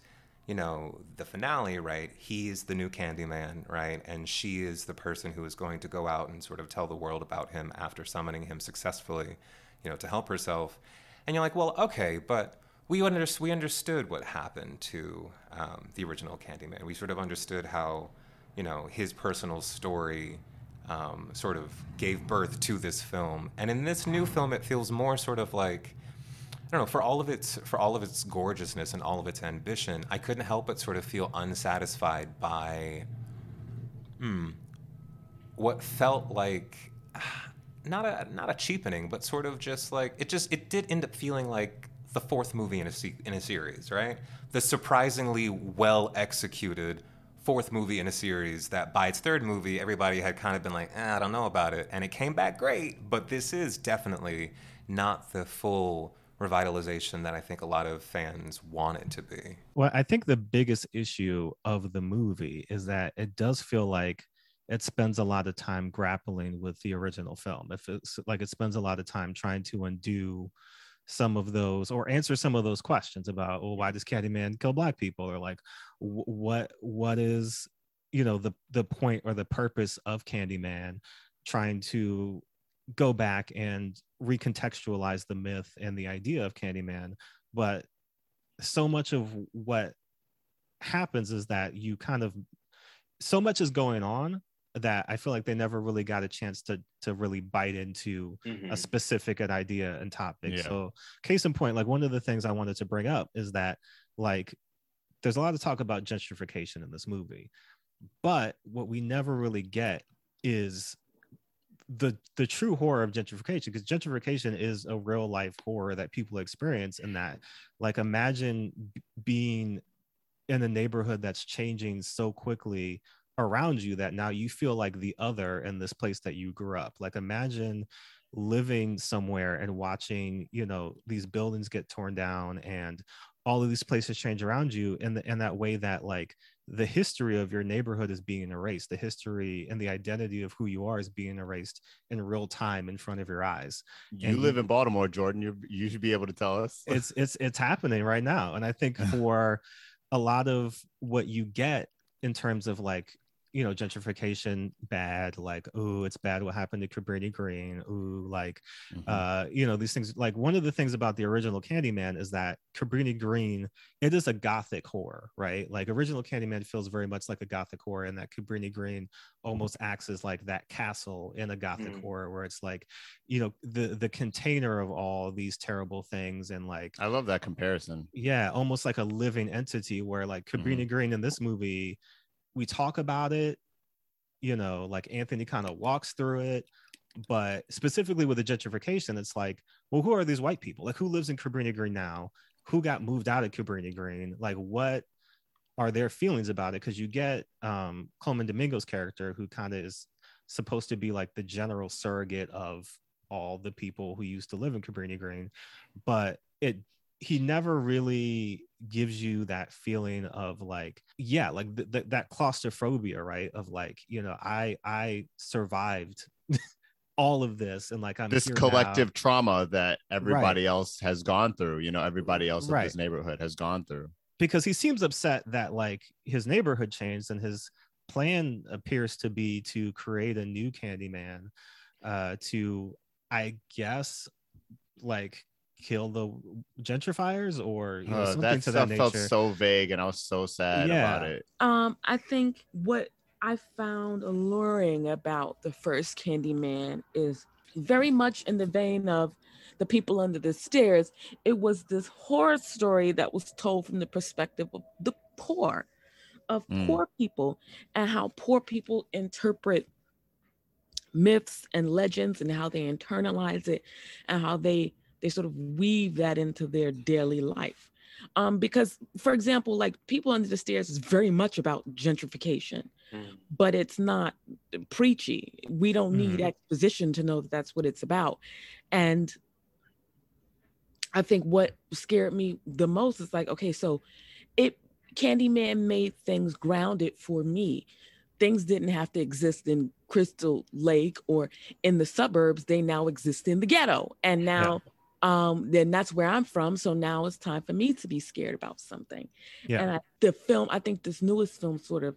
Speaker 6: you know, the finale, right? He's the new Candyman, right? And she is the person who is going to go out and sort of tell the world about him after summoning him successfully, you know, to help herself. And you're like, well, okay, but we, under- we understood what happened to um, the original Candyman. We sort of understood how, you know, his personal story um, sort of gave birth to this film. And in this new film, it feels more sort of like, I don't know, for all of its for all of its gorgeousness and all of its ambition, I couldn't help but sort of feel unsatisfied by hmm, what felt like *sighs* not a not a cheapening, but sort of just like it just it did end up feeling like the fourth movie in a se- in a series, right? The surprisingly well executed fourth movie in a series that by its third movie everybody had kind of been like, eh, I don't know about it, and it came back great, but this is definitely not the full revitalization that I think a lot of fans want it to be.
Speaker 1: Well, I think the biggest issue of the movie is that it does feel like it spends a lot of time grappling with the original film. If it's like it spends a lot of time trying to undo some of those or answer some of those questions about, well, why does Candyman kill black people? Or like, wh- what what is you know the the point or the purpose of Candyman? Trying to go back and recontextualize the myth and the idea of Candyman, but so much of what happens is that you kind of so much is going on that I feel like they never really got a chance to to really bite into
Speaker 7: Mhm.
Speaker 1: a specific idea and topic.
Speaker 4: Yeah.
Speaker 1: So case in point, like one of the things I wanted to bring up is that like there's a lot of talk about gentrification in this movie, but what we never really get is the the true horror of gentrification because gentrification is a real life horror that people experience and that like imagine being in a neighborhood that's changing so quickly around you that now you feel like the other in this place that you grew up. Like imagine living somewhere and watching you know these buildings get torn down and all of these places change around you in the in that way that like the history of your neighborhood is being erased the history and the identity of who you are is being erased in real time in front of your eyes
Speaker 4: You
Speaker 1: And-
Speaker 4: live in Baltimore, Jordan. You you should be able to tell us.
Speaker 1: it's it's it's happening right now and i think *laughs* for a lot of what you get in terms of like you know gentrification bad like oh it's bad what happened to cabrini green ooh like
Speaker 4: Mhm.
Speaker 1: uh you know these things like one of the things about the original candyman is that cabrini green it is a gothic horror right like original candyman feels very much like a gothic horror and that cabrini green almost acts as like that castle in a gothic
Speaker 7: Mm.
Speaker 1: horror where it's like you know the the container of all these terrible things and like
Speaker 4: I love that comparison.
Speaker 1: yeah almost like a living entity where like cabrini green in this movie we talk about it you know like anthony kind of walks through it but specifically with the gentrification it's like well who are these white people? Like who lives in cabrini green now? Who got moved out of cabrini green? Like what are their feelings about it? Because you get um Colman Domingo's character who kind of is supposed to be like the general surrogate of all the people who used to live in cabrini green but it he never really gives you that feeling of like yeah like th- th- that claustrophobia right of like you know i i survived *laughs* all of this and like i'm
Speaker 4: this collective
Speaker 1: now.
Speaker 4: trauma that everybody else has gone through. You know, everybody else in
Speaker 1: Right.
Speaker 4: this neighborhood has gone through.
Speaker 1: because he seems upset that like his neighborhood changed and his plan appears to be to create a new Candyman uh to I guess like kill the gentrifiers or you know,
Speaker 4: Uh,
Speaker 1: something
Speaker 4: that
Speaker 1: to
Speaker 4: stuff
Speaker 1: that
Speaker 4: felt
Speaker 1: nature.
Speaker 4: so vague, and I was so sad
Speaker 1: Yeah.
Speaker 4: about it.
Speaker 5: Um, I think what I found alluring about the first Candyman is very much in the vein of the people under the stairs. It was this horror story that was told from the perspective of the poor, of
Speaker 4: Mm.
Speaker 5: poor people, and how poor people interpret myths and legends and how they internalize it and how they they sort of weave that into their daily life. Um because for example like people under the stairs is very much about gentrification
Speaker 7: Mhm.
Speaker 5: but it's not preachy. We don't need
Speaker 1: Mhm.
Speaker 5: exposition to know that that's what it's about. And i think what scared me the most is like okay so it candyman made things grounded for me. Things didn't have to exist in crystal lake or in the suburbs. They now exist in the ghetto. And now um then that's where i'm from so now it's time for me to be scared about something
Speaker 1: Yeah.
Speaker 5: and I, the film i think this newest film sort of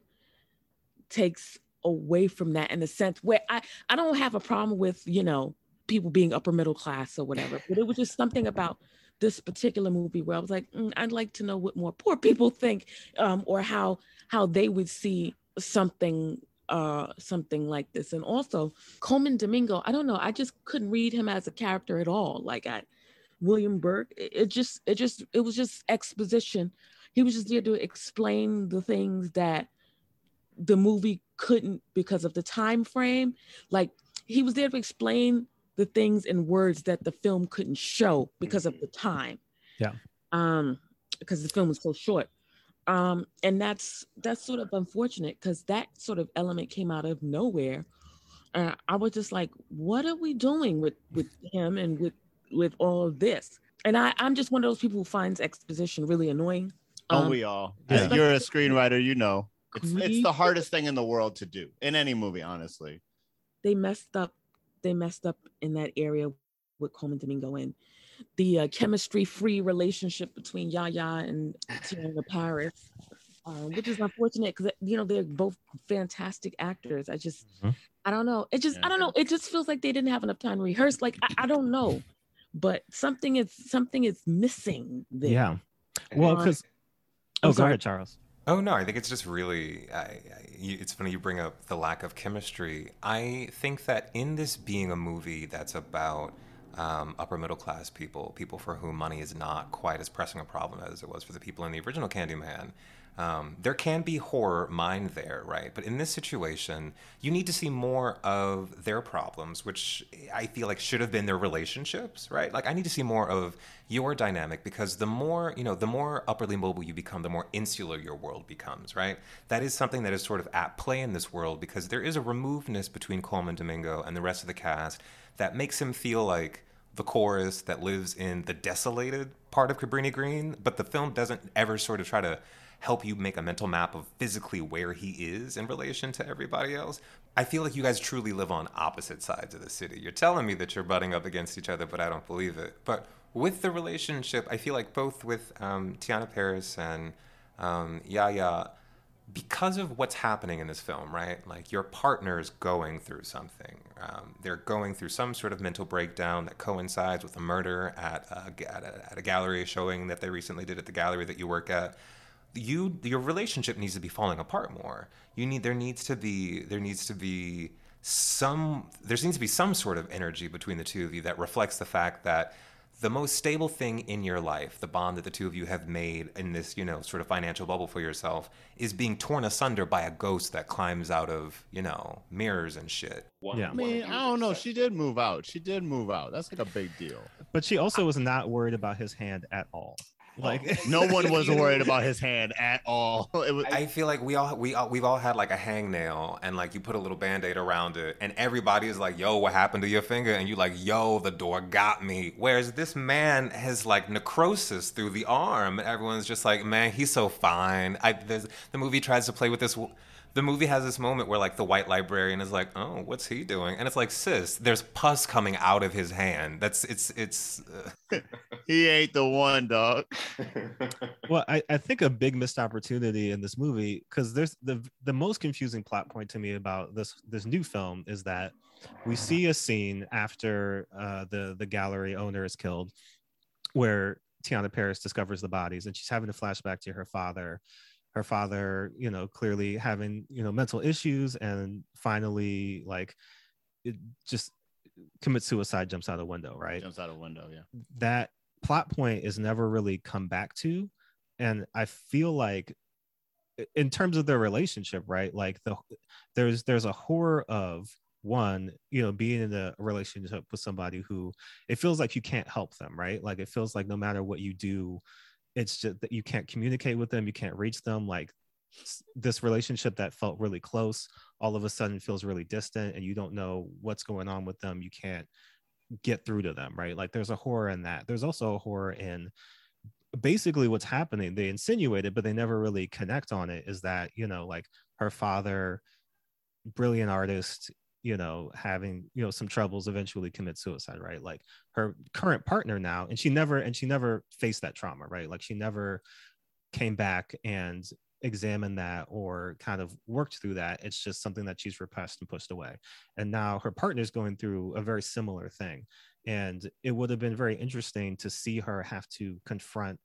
Speaker 5: takes away from that in a sense where i i don't have a problem with you know people being upper middle class or whatever but it was just something about this particular movie where i was like "Mm, i'd like to know what more poor people think um or how how they would see something uh something like this. And also Colman Domingo i don't know i just couldn't read him as a character at all like i william burke. It, it just it just it was just exposition. He was just there to explain the things that the movie couldn't because of the time frame. Like he was there to explain the things in words that the film couldn't show because of the time.
Speaker 1: Yeah.
Speaker 5: um because the film was so short um and that's that's sort of unfortunate because that sort of element came out of nowhere uh, i was just like what are we doing with with him and with with all of this and i i'm just one of those people who finds exposition really annoying
Speaker 4: Don't
Speaker 5: Um,
Speaker 4: we all?
Speaker 1: yeah.
Speaker 4: You're a screenwriter, you know. It's, it's the hardest thing in the world to do in any movie, honestly.
Speaker 5: they messed up they messed up in that area with Colman Domingo and the uh, chemistry free relationship between Yahya and Teyonah Parris, uh, which is unfortunate because you know they're both fantastic actors. I just
Speaker 1: Mhm.
Speaker 5: I don't know. It just I don't know. It just feels like they didn't have enough time to rehearse. Like I, I don't know, but something is something is missing there.
Speaker 1: yeah well
Speaker 5: Um,
Speaker 1: because
Speaker 5: I'm
Speaker 1: oh go ahead charles
Speaker 6: Oh no, I think it's just really. I, I, you, it's funny you bring up the lack of chemistry. I think that in this being a movie that's about um, upper middle class people, people for whom money is not quite as pressing a problem as it was for the people in the original Candyman. Um, there can be horror mined there, right? But in this situation, you need to see more of their problems, which I feel like should have been their relationships, right? Like I need to see more of your dynamic because the more you know, the more upperly mobile you become, the more insular your world becomes, right? That is something that is sort of at play in this world because there is a removedness between Colman Domingo and the rest of the cast that makes him feel like the chorus that lives in the desolated part of Cabrini Green, but the film doesn't ever sort of try to help you make a mental map of physically where he is in relation to everybody else. I feel like you guys truly live on opposite sides of the city. You're telling me that you're butting up against each other, but I don't believe it. But with the relationship, I feel like both with um, Teyonah Parris and um, Yahya, because of what's happening in this film, right? Like your partner's going through something. Um, they're going through some sort of mental breakdown that coincides with a murder at a, at, a, at a gallery showing that they recently did at the gallery that you work at you your relationship needs to be falling apart more. You need there needs to be there needs to be some there needs to be some sort of energy between the two of you that reflects the fact that the most stable thing in your life, the bond that the two of you have made in this, you know, sort of financial bubble for yourself, is being torn asunder by a ghost that climbs out of, you know, mirrors and shit.
Speaker 7: One,
Speaker 1: Yeah.
Speaker 4: I mean, I don't know. She did move out. She did move out. That's like a big deal.
Speaker 1: But she also was not worried about his hand at all. Like oh.
Speaker 4: No one was *laughs* worried about his hand at all. *laughs* It was,
Speaker 6: I feel like we all we all, we've all had like a hangnail and like you put a little band-aid around it and everybody is like, "Yo, what happened to your finger?" and you like, "Yo, the door got me." Whereas this man has like necrosis through the arm and everyone's just like, "Man, he's so fine." I the movie tries to play with this the movie has this moment where like the white librarian is like, "Oh, what's he doing?" And it's like, "Sis, there's pus coming out of his hand." That's it's it's uh, *laughs*
Speaker 4: he ain't the one, dog. *laughs*
Speaker 1: well I, I think a big missed opportunity in this movie because there's the the most confusing plot point to me about this this new film is that we see a scene after uh, the the gallery owner is killed where Teyonah Parris discovers the bodies and she's having a flashback to her father her father you know clearly having you know mental issues and finally like it just commits suicide jumps out a window right
Speaker 4: Jumps out a window. Yeah.
Speaker 1: that plot point is never really come back to and i feel like in terms of their relationship right like the there's there's a horror of one you know being in a relationship with somebody who it feels like you can't help them right like it feels like no matter what you do it's just that you can't communicate with them you can't reach them like this relationship that felt really close all of a sudden feels really distant and you don't know what's going on with them you can't get through to them right? Like there's a horror in that. There's also a horror in basically what's happening they insinuate it but they never really connect on it is that you know like her father brilliant artist you know having you know some troubles eventually commit suicide right? Like her current partner now and she never and she never faced that trauma right? Like she never came back and examined that or kind of worked through that. It's just something that she's repressed and pushed away. And now her partner's going through a very similar thing. And it would have been very interesting to see her have to confront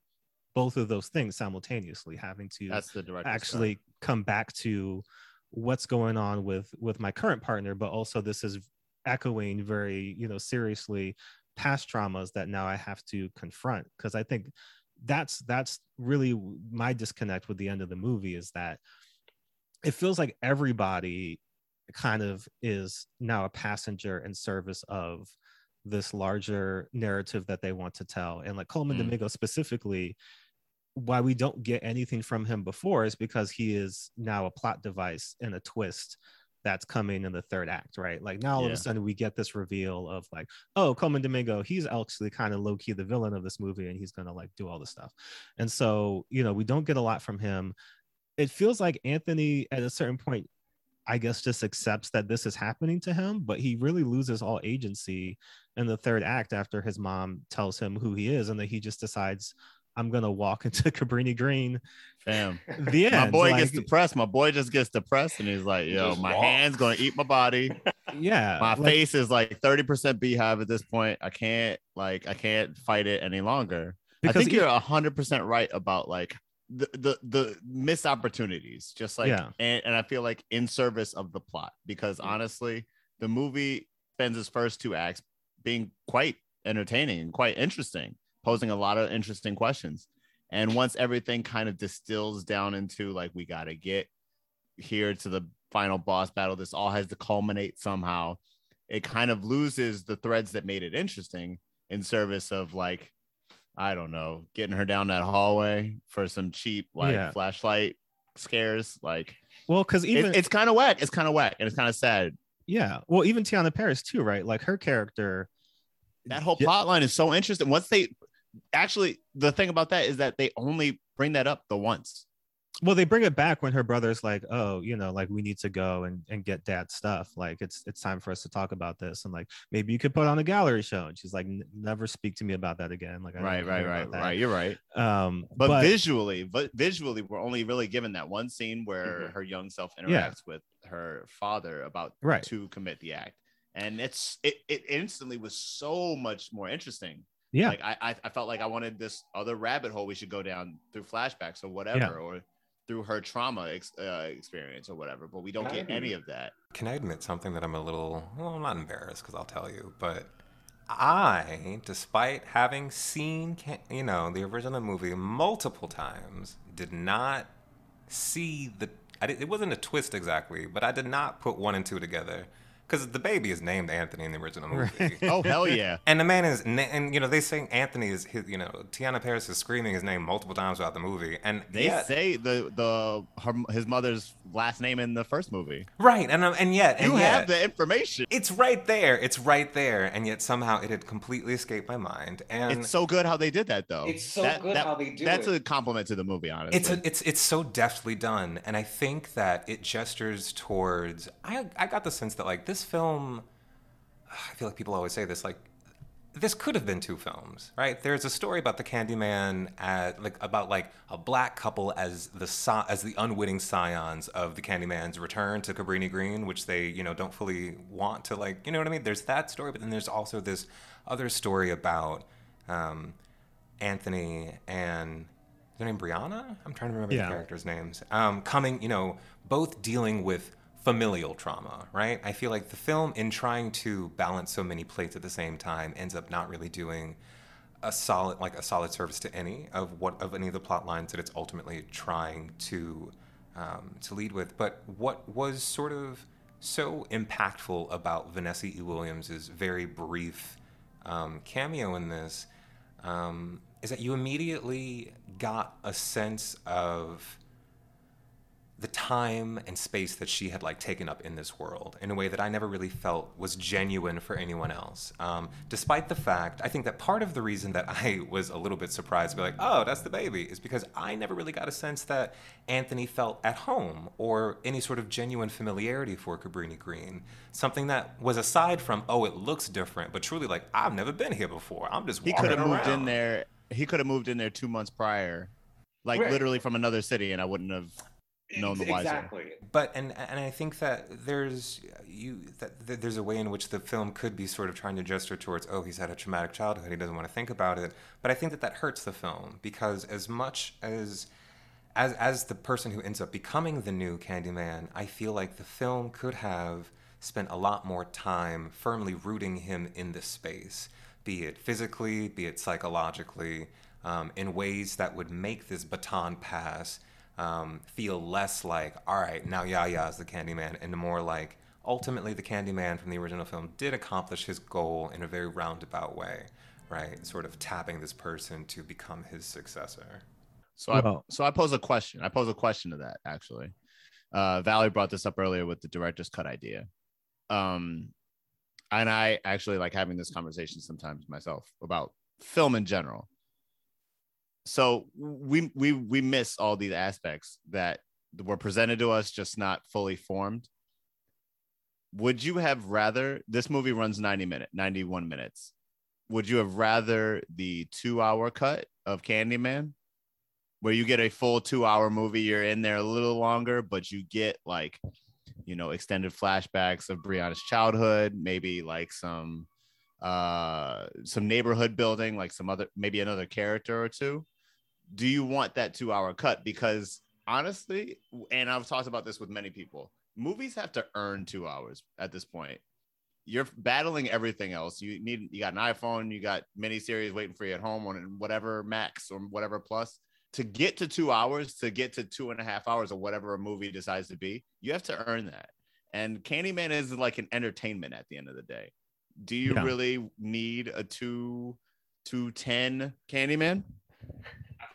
Speaker 1: both of those things simultaneously having to actually come back to what's going on with with my current partner but also this is echoing very you know seriously past traumas that now i have to confront because i think that's that's really my disconnect with the end of the movie is that it feels like everybody kind of is now a passenger in service of this larger narrative that they want to tell and like Colman
Speaker 4: Mm.
Speaker 1: domingo specifically why we don't get anything from him before is because he is now a plot device and a twist that's coming in the third act, right? Like now all of a sudden we get this reveal of like, oh, Colman Domingo, he's actually kind of low key the villain of this movie and he's gonna like do all this stuff. And so, you know, we don't get a lot from him. It feels like Anthony at a certain point, I guess, just accepts that this is happening to him, but he really loses all agency in the third act after his mom tells him who he is and that he just decides I'm gonna walk *laughs* into Cabrini Green.
Speaker 4: Fam.
Speaker 1: The end.
Speaker 4: My boy
Speaker 1: like,
Speaker 4: gets depressed. My boy just gets depressed and he's like, yo, my
Speaker 7: walk.
Speaker 4: hand's gonna eat my body.
Speaker 1: yeah.
Speaker 4: My
Speaker 1: like,
Speaker 4: face is like 30% beehive at this point. I can't like I can't fight it any longer. I think you're hundred percent right about like the the, the missed opportunities, just like
Speaker 1: Yeah.
Speaker 4: and, and I feel like in service of the plot because honestly, the movie spends its first two acts being quite entertaining and quite interesting, posing a lot of interesting questions. And once everything kind of distills down into like we gotta get here to the final boss battle, this all has to culminate somehow. It kind of loses the threads that made it interesting in service of like, I don't know, getting her down that hallway for some cheap like
Speaker 1: Yeah.
Speaker 4: flashlight scares. Like
Speaker 1: Well, because
Speaker 4: it-
Speaker 1: even
Speaker 4: it's kind of whack. It's kind of whack and it's kind of sad.
Speaker 1: yeah, well, even Teyonah Parris too, right? Like her character.
Speaker 4: That whole
Speaker 1: Yeah.
Speaker 4: plot line is so interesting. Once they actually, the thing about that is that they only bring that up the once.
Speaker 1: Well, they bring it back when her brother's like, "Oh, you know, like we need to go and, and get dad's stuff. Like it's it's time for us to talk about this, and like maybe you could put on a gallery show." And she's like, "Never speak to me about that again." Like, I
Speaker 4: Right, right, right, right. You're right.
Speaker 1: Um,
Speaker 4: But, visually, but visually, we're only really given that one scene where
Speaker 2: Mhm.
Speaker 4: her young self interacts
Speaker 1: Yeah.
Speaker 4: with her father about
Speaker 1: Right.
Speaker 4: to commit the act, and it's it it instantly was so much more interesting.
Speaker 1: Yeah,
Speaker 4: Like I, I I felt like I wanted this other rabbit hole we should go down through flashbacks or whatever, or through her trauma ex, uh, experience or whatever. But we don't get any of that.
Speaker 6: Can I admit something that I'm a little, well, I'm not embarrassed because I'll tell you, but I, despite having seen, you know, the original movie multiple times, did not see the, I did, it wasn't a twist exactly, but I did not put one and two together because the baby is named Anthony in the original movie.
Speaker 1: Right. *laughs*
Speaker 4: Oh hell yeah! *laughs*
Speaker 6: And the man is, na- and you know, they say Anthony is his, you know, Teyonah Parris is screaming his name multiple times throughout the movie, and
Speaker 4: They
Speaker 6: yet-
Speaker 4: say the the her, his mother's last name in the first movie.
Speaker 6: right, and um, and yet, and
Speaker 4: You
Speaker 6: yet,
Speaker 4: have the information.
Speaker 6: It's right there. It's right there, and yet somehow it had completely escaped my mind. And
Speaker 4: It's so good how they did that though.
Speaker 7: It's so
Speaker 4: That-
Speaker 7: good
Speaker 4: that-
Speaker 7: how they do
Speaker 4: That's
Speaker 7: it.
Speaker 4: a compliment to the movie, honestly.
Speaker 6: it's a, it's it's so deftly done, and I think that it gestures towards. I I got the sense that like this film. I feel like people always say this like. This could have been two films, right? There's a story about the Candyman, at, like about like a black couple as the as the unwitting scions of the Candyman's return to Cabrini Green, which they you know don't fully want to like you know what I mean. There's that story, but then there's also this other story about um, Anthony and is her name Brianna? I'm trying to remember
Speaker 1: Yeah.
Speaker 6: the characters' names. Um, coming, you know, both dealing with familial trauma, right? I feel like the film, in trying to balance so many plates at the same time, ends up not really doing a solid, like a solid service to any of what of any of the plot lines that it's ultimately trying to um, to lead with. But what was sort of so impactful about Vanessa E. Williams' very brief um, cameo in this um, is that you immediately got a sense of the time and space that she had like taken up in this world in a way that I never really felt was genuine for anyone else. Um, despite the fact, I think that part of the reason that I *laughs* was a little bit surprised to be like, oh, that's the baby, is because I never really got a sense that Anthony felt at home or any sort of genuine familiarity for Cabrini Green. Something that was aside from, oh, it looks different, but truly like, I've never been here before. I'm just
Speaker 4: he could have moved in there. He could have moved in there two months prior, like
Speaker 7: Right.
Speaker 4: literally from another city, and I wouldn't have known the wiser.
Speaker 7: exactly.
Speaker 6: but and and I think that there's you that, that there's a way in which the film could be sort of trying to gesture towards oh he's had a traumatic childhood he doesn't want to think about it but I think that that hurts the film because as much as as as the person who ends up becoming the new Candyman I feel like the film could have spent a lot more time firmly rooting him in this space be it physically be it psychologically um, in ways that would make this baton pass um, feel less like, all right, now Yahya is the Candyman, and more like, ultimately, the Candyman from the original film did accomplish his goal in a very roundabout way, right? Sort of tapping this person to become his successor.
Speaker 4: So I so I pose a question. I pose a question to that actually. Uh, Valerie brought this up earlier with the director's cut idea. Um, and I actually like having this conversation sometimes myself about film in general. So we we we miss all these aspects that were presented to us, just not fully formed. Would you have rather this movie runs 90 minutes, 91 minutes? Would you have rather the two hour cut of Candyman where you get a full two hour movie? You're in there a little longer, but you get like, you know, extended flashbacks of Brianna's childhood, maybe like some uh some neighborhood building, like some other maybe another character or two. Do you want that two hour cut? Because honestly, and I've talked about this with many people, movies have to earn two hours at this point. You're battling everything else. You need you got an iPhone, you got mini series waiting for you at home on whatever Max or whatever plus. To get to two hours, to get to two and a half hours or whatever a movie decides to be, you have to earn that. And Candyman is like an entertainment at the end of the day. Do you
Speaker 1: Yeah.
Speaker 4: really need a two two ten Candyman?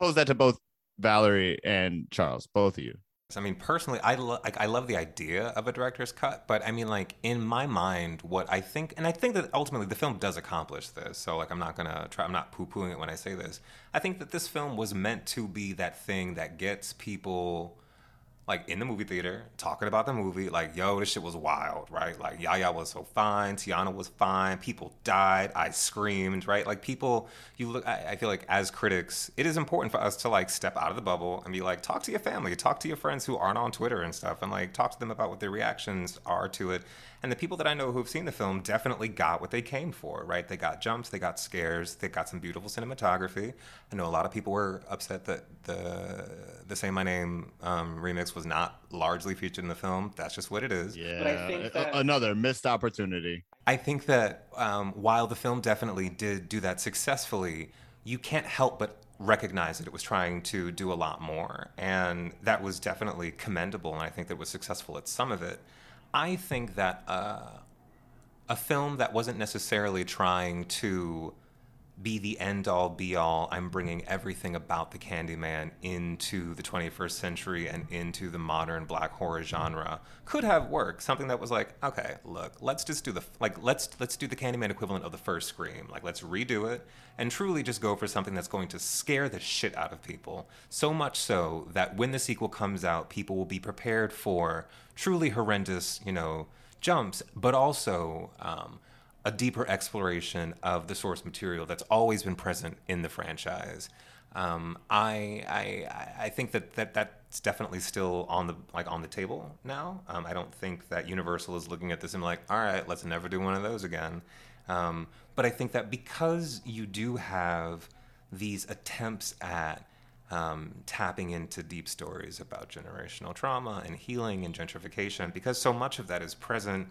Speaker 4: Pose that to both Valerie and Charles, both of you.
Speaker 6: I mean, personally, I lo- like I love the idea of a director's cut, but I mean, like in my mind, what I think, and I think that ultimately the film does accomplish this. So, like, I'm not gonna try. I'm not poo-pooing it when I say this. I think that this film was meant to be that thing that gets people like in the movie theater talking about the movie like yo this shit was wild right? Like Yahya was so fine Teyonah was fine people died i screamed right? Like people you look I, I feel like as critics it is important for us to like step out of the bubble and be like talk to your family talk to your friends who aren't on twitter and stuff and like talk to them about what their reactions are to it and the people that i know who've seen the film definitely got what they came for right they got jumps they got scares they got some beautiful cinematography i know a lot of people were upset that the the say my name um, remix was not largely featured in the film that's just what it is
Speaker 4: Yeah,
Speaker 7: think that-
Speaker 4: another missed opportunity.
Speaker 6: I think that um, while the film definitely did do that successfully, you can't help but recognize that it was trying to do a lot more. And that was definitely commendable. And I think that it was successful at some of it. I think that uh, a film that wasn't necessarily trying to be the end all be all. I'm bringing everything about the Candyman into the 21st century and into the modern black horror genre. Could have worked. Something that was like, okay, look, let's just do the like let's let's do the Candyman equivalent of the first Scream. Like let's redo it and truly just go for something that's going to scare the shit out of people. So much so that when the sequel comes out, people will be prepared for truly horrendous, you know, jumps, but also um, a deeper exploration of the source material that's always been present in the franchise. Um, I, I I- think that, that that's definitely still on the like on the table now. Um, I don't think that Universal is looking at this and like, all right, let's never do one of those again. Um, but I think that because you do have these attempts at um, tapping into deep stories about generational trauma and healing and gentrification, because so much of that is present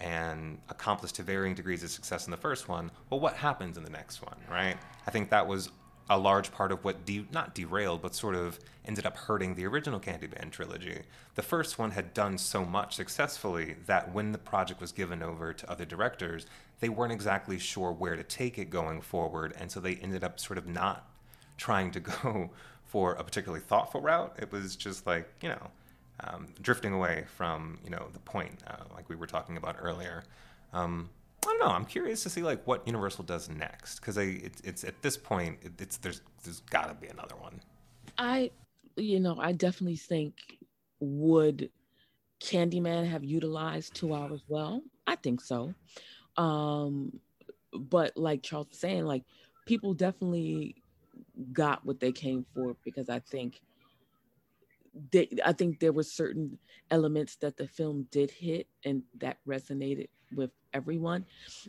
Speaker 6: and accomplished to varying degrees of success in the first one, well, what happens in the next one, right? I think that was a large part of what de- not derailed, but sort of ended up hurting the original Candyman trilogy. The first one had done so much successfully that when the project was given over to other directors, they weren't exactly sure where to take it going forward, and so they ended up sort of not trying to *laughs* go for a particularly thoughtful route. It was just like, you know, um, drifting away from, you know, the point, uh, like we were talking about earlier. Um, I don't know. I'm curious to see like what Universal does next because it's, it's at this point, it, it's there's there's got to be another one.
Speaker 5: I, you know, I definitely think would Candyman have utilized two hours well? I think so. Um, but like Charles was saying, like people definitely got what they came for because I think they, I think there were certain elements that the film did hit and that resonated with everyone.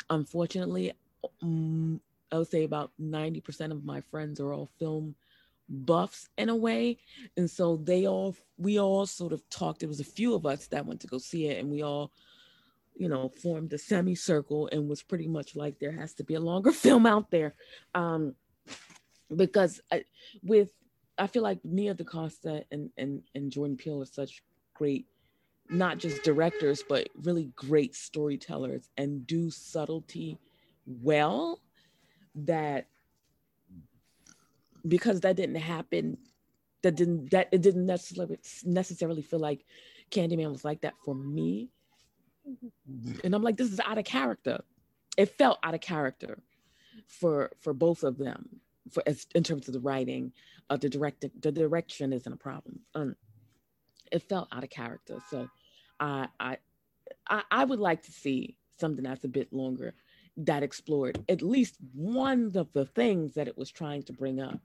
Speaker 5: Unfortunately, mm, I would say about 90% of my friends are all film buffs in a way. And so they all, we all sort of talked. There was a few of us that went to go see it and we all, you know, formed a semicircle and was pretty much like, there has to be a longer *laughs* film out there. Um, because I, with, I feel like Nia DaCosta and, and, and Jordan Peele are such great, not just directors, but really great storytellers and do subtlety well that because that didn't happen that didn't that it didn't necessarily necessarily feel like candyman was like that for me. Mm-hmm. And i'm like this is out of character. It felt out of character for for both of them for as in terms of the writing uh, the direct the direction isn't a problem um, it felt out of character so I, I i would like to see something that's a bit longer that explored at least one of the things that it was trying to bring up.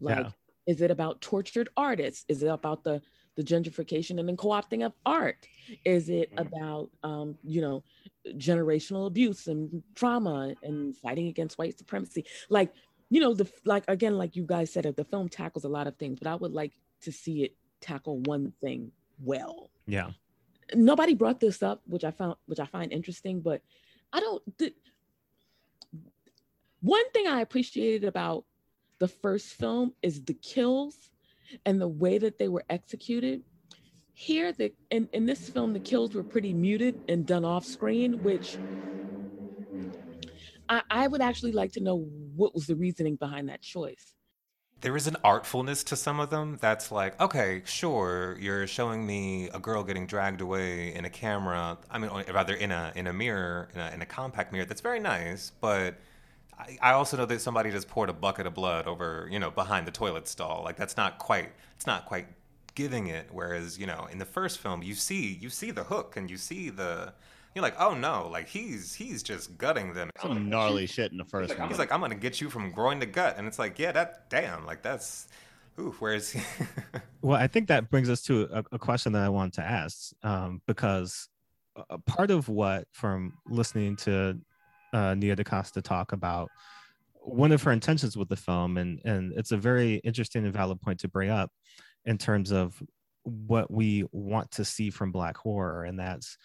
Speaker 5: Like,
Speaker 1: Yeah.
Speaker 5: is it about tortured artists? Is it about the the gentrification and then co-opting of art? Is it
Speaker 7: Mhm.
Speaker 5: about um, you know generational abuse and trauma and fighting against white supremacy? Like you know, the like again, like you guys said, uh, the film tackles a lot of things, but I would like to see it tackle one thing well.
Speaker 1: Yeah.
Speaker 5: Nobody brought this up, which I found, which I find interesting, but I don't. The, one thing I appreciated about the first film is the kills and the way that they were executed. Here, the in, in this film, the kills were pretty muted and done off screen, which I, I would actually like to know what was the reasoning behind that choice.
Speaker 6: There is an artfulness to some of them that's like, okay, sure, you're showing me a girl getting dragged away in a camera. I mean, rather in a in a mirror, in a, in a compact mirror. That's very nice, but I, I also know that somebody just poured a bucket of blood over, you know, behind the toilet stall. Like that's not quite. It's not quite giving it. Whereas, you know, in the first film, you see you see the hook and you see the you're like, oh no, like he's he's just gutting them.
Speaker 4: Some gnarly shit in the first
Speaker 6: He's like,
Speaker 4: one.
Speaker 6: he's like, I'm gonna get you from groin to gut, and it's like, yeah, that damn, like that's, ooh, whereas, *laughs*
Speaker 1: Well, I think that brings us to a, a question that I want to ask um, because a- a part of what, from listening to uh, Nia DaCosta talk about one of her intentions with the film, and and it's a very interesting and valid point to bring up in terms of what we want to see from Black horror, and that's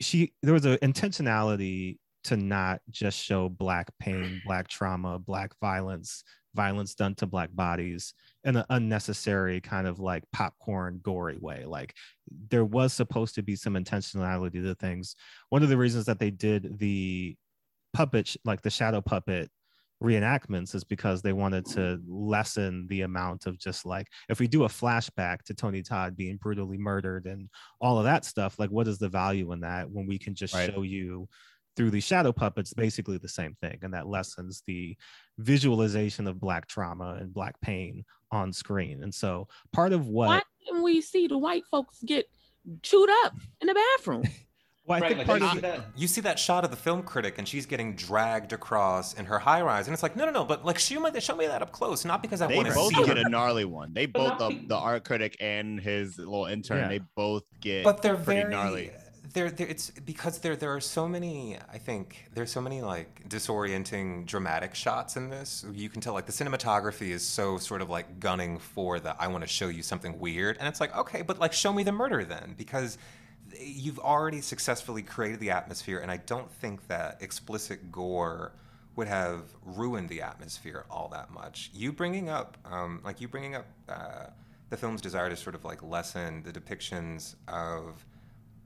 Speaker 1: she. There was an intentionality to not just show Black pain, Black trauma, Black violence, violence done to Black bodies in an unnecessary kind of like popcorn gory way like there was supposed to be some intentionality to things one of the reasons that they did the puppet like the shadow puppet reenactments is because they wanted to lessen the amount of just like if we do a flashback to Tony Todd being brutally murdered and all of that stuff like what is the value in that when we can just
Speaker 4: Right.
Speaker 1: show you through these shadow puppets basically the same thing and that lessens the visualization of black trauma and black pain on screen and so part of what
Speaker 5: Why didn't we see the white folks get chewed up in the bathroom? *laughs*
Speaker 1: well, I
Speaker 7: Right,
Speaker 1: think
Speaker 7: like,
Speaker 1: part
Speaker 7: you
Speaker 1: of
Speaker 7: see that?
Speaker 6: you see that shot of the film critic, and she's getting dragged across in her high rise, and it's like, no, no, no, but like, show me, show me that up close, not because I
Speaker 4: They
Speaker 6: want to
Speaker 4: both
Speaker 6: see
Speaker 4: get
Speaker 6: her.
Speaker 4: a gnarly one. They both the, the art critic and his little intern.
Speaker 1: Yeah.
Speaker 4: They both get
Speaker 6: but they're
Speaker 4: pretty
Speaker 6: very
Speaker 4: gnarly.
Speaker 6: They're, they're, it's because there there are so many. I think there's so many like disorienting dramatic shots in this. You can tell like the cinematography is so sort of like gunning for the I want to show you something weird, and it's like okay, but like show me the murder then because you've already successfully created the atmosphere, and I don't think that explicit gore would have ruined the atmosphere all that much. You bringing up, um, like you bringing up uh, the film's desire to sort of like lessen the depictions of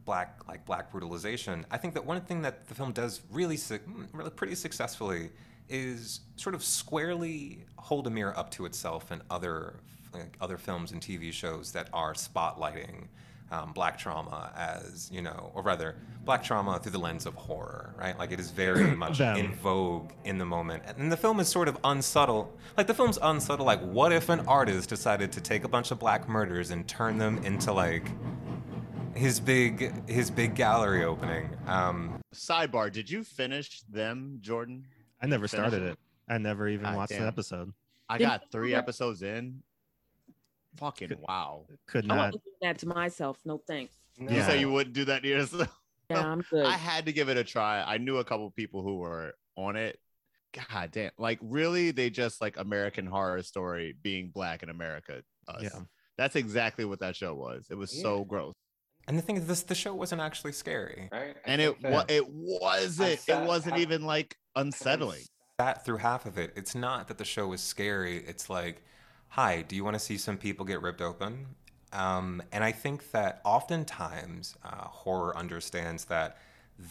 Speaker 6: black like black brutalization. I think that one thing that the film does really su- mm, really pretty successfully is sort of squarely hold a mirror up to itself and other like, other films and TV shows that are spotlighting um, black trauma as you know, or rather, black trauma through the lens of horror, right? Like it is very *clears throat* much
Speaker 1: Them.
Speaker 6: in vogue in the moment, and the film is sort of unsubtle. Like the film's unsubtle. Like, what if an artist decided to take a bunch of black murders and turn them into like his big his big gallery opening? Um,
Speaker 4: Sidebar: Did you finish them, Jordan?
Speaker 1: I never
Speaker 4: Finish
Speaker 1: started
Speaker 4: it.
Speaker 1: it. I never even
Speaker 4: God
Speaker 1: watched an
Speaker 4: damn.
Speaker 1: episode.
Speaker 4: I got three episodes in. Fucking wow!
Speaker 1: Could
Speaker 5: I
Speaker 1: not.
Speaker 5: won't do that to myself. No thanks.
Speaker 4: You
Speaker 1: Yeah.
Speaker 4: say you wouldn't do that to yourself.
Speaker 5: Yeah, I'm *laughs* good.
Speaker 4: I had to give it a try. I knew a couple people who were on it. God damn! Like really, they just like American Horror Story being black in America. Us.
Speaker 1: Yeah.
Speaker 4: That's exactly what that show was. It was so gross,
Speaker 6: and the thing is, this the show wasn't actually scary.
Speaker 7: Right? I
Speaker 4: and it
Speaker 7: that-
Speaker 4: wa- it wasn't. It wasn't
Speaker 7: I-
Speaker 4: even like unsettling.
Speaker 6: That through half of it. It's not that the show was scary. It's like, hi, do you want to see some people get ripped open? Um, and I think that oftentimes uh, horror understands that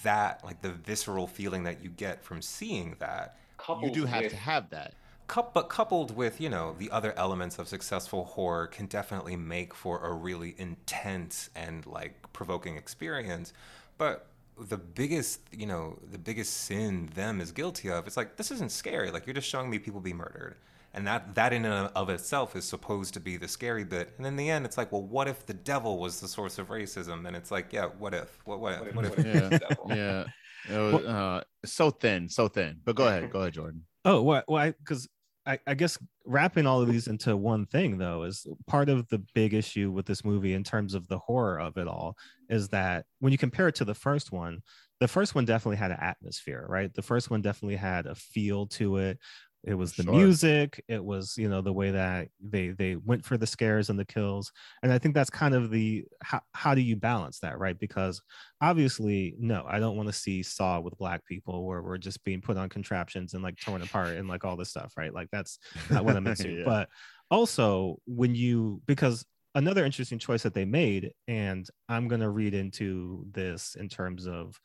Speaker 6: that like the visceral feeling that you get from seeing that
Speaker 4: You do have
Speaker 7: with-
Speaker 4: to have that.
Speaker 6: Coup- but coupled with you know the other elements of successful horror can definitely make for a really intense and like provoking experience but the biggest you know the biggest sin them is guilty of it's like this isn't scary like you're just showing me people be murdered and that that in and of itself is supposed to be the scary bit and in the end it's like well what if the devil was the source of racism and it's like yeah what if what what if what if
Speaker 4: Yeah.
Speaker 7: Devil.
Speaker 4: Yeah, it was uh, so thin, so thin. But go ahead, go ahead, Jordan.
Speaker 1: Oh, well, Why? Because I, I guess wrapping all of these into one thing, though, is part of the big issue with this movie in terms of the horror of it all is that when you compare it to the first one, the first one definitely had an atmosphere, right? The first one definitely had a feel to it. It was the
Speaker 4: Sure.
Speaker 1: music it was you know the way that they they went for the scares and the kills and i think that's kind of the how, how do you balance that right because obviously no i don't want to see saw with black people where we're just being put on contraptions and like torn apart and like all this stuff right like that's not what i'm *laughs* into
Speaker 4: Yeah.
Speaker 1: but also when you because another interesting choice that they made and i'm going to read into this in terms of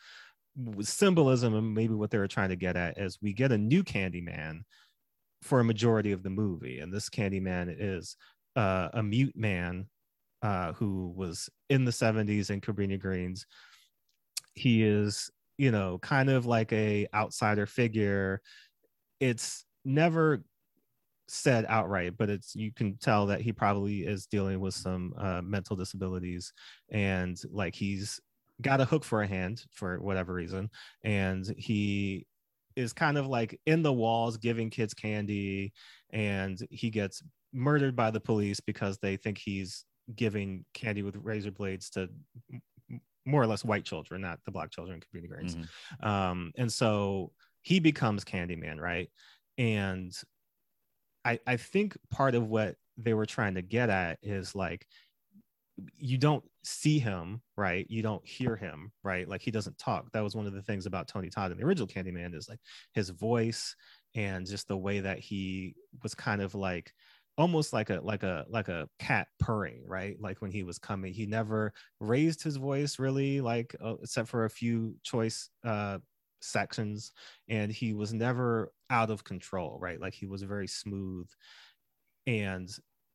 Speaker 1: symbolism and maybe what they were trying to get at is we get a new candyman for a majority of the movie and this candyman is uh, a mute man uh, who was in the 70s in cabrini greens. He is you know kind of like a outsider figure. It's never said outright but it's you can tell that he probably is dealing with some uh, mental disabilities and like he's got a hook for a hand for whatever reason and he is kind of like in the walls giving kids candy and he gets murdered by the police because they think he's giving candy with razor blades to more or less white children not the black children Cabrini Greens
Speaker 4: Mhm.
Speaker 1: um and so he becomes candyman right and i i think part of what they were trying to get at is like you don't see him right? You don't hear him right? Like he doesn't talk. That was one of the things about tony todd in the original candyman is like his voice and just the way that he was kind of like almost like a like a like a cat purring right? Like when he was coming. He never raised his voice really like uh, except for a few choice uh sections. And he was never out of control right? Like he was very smooth. And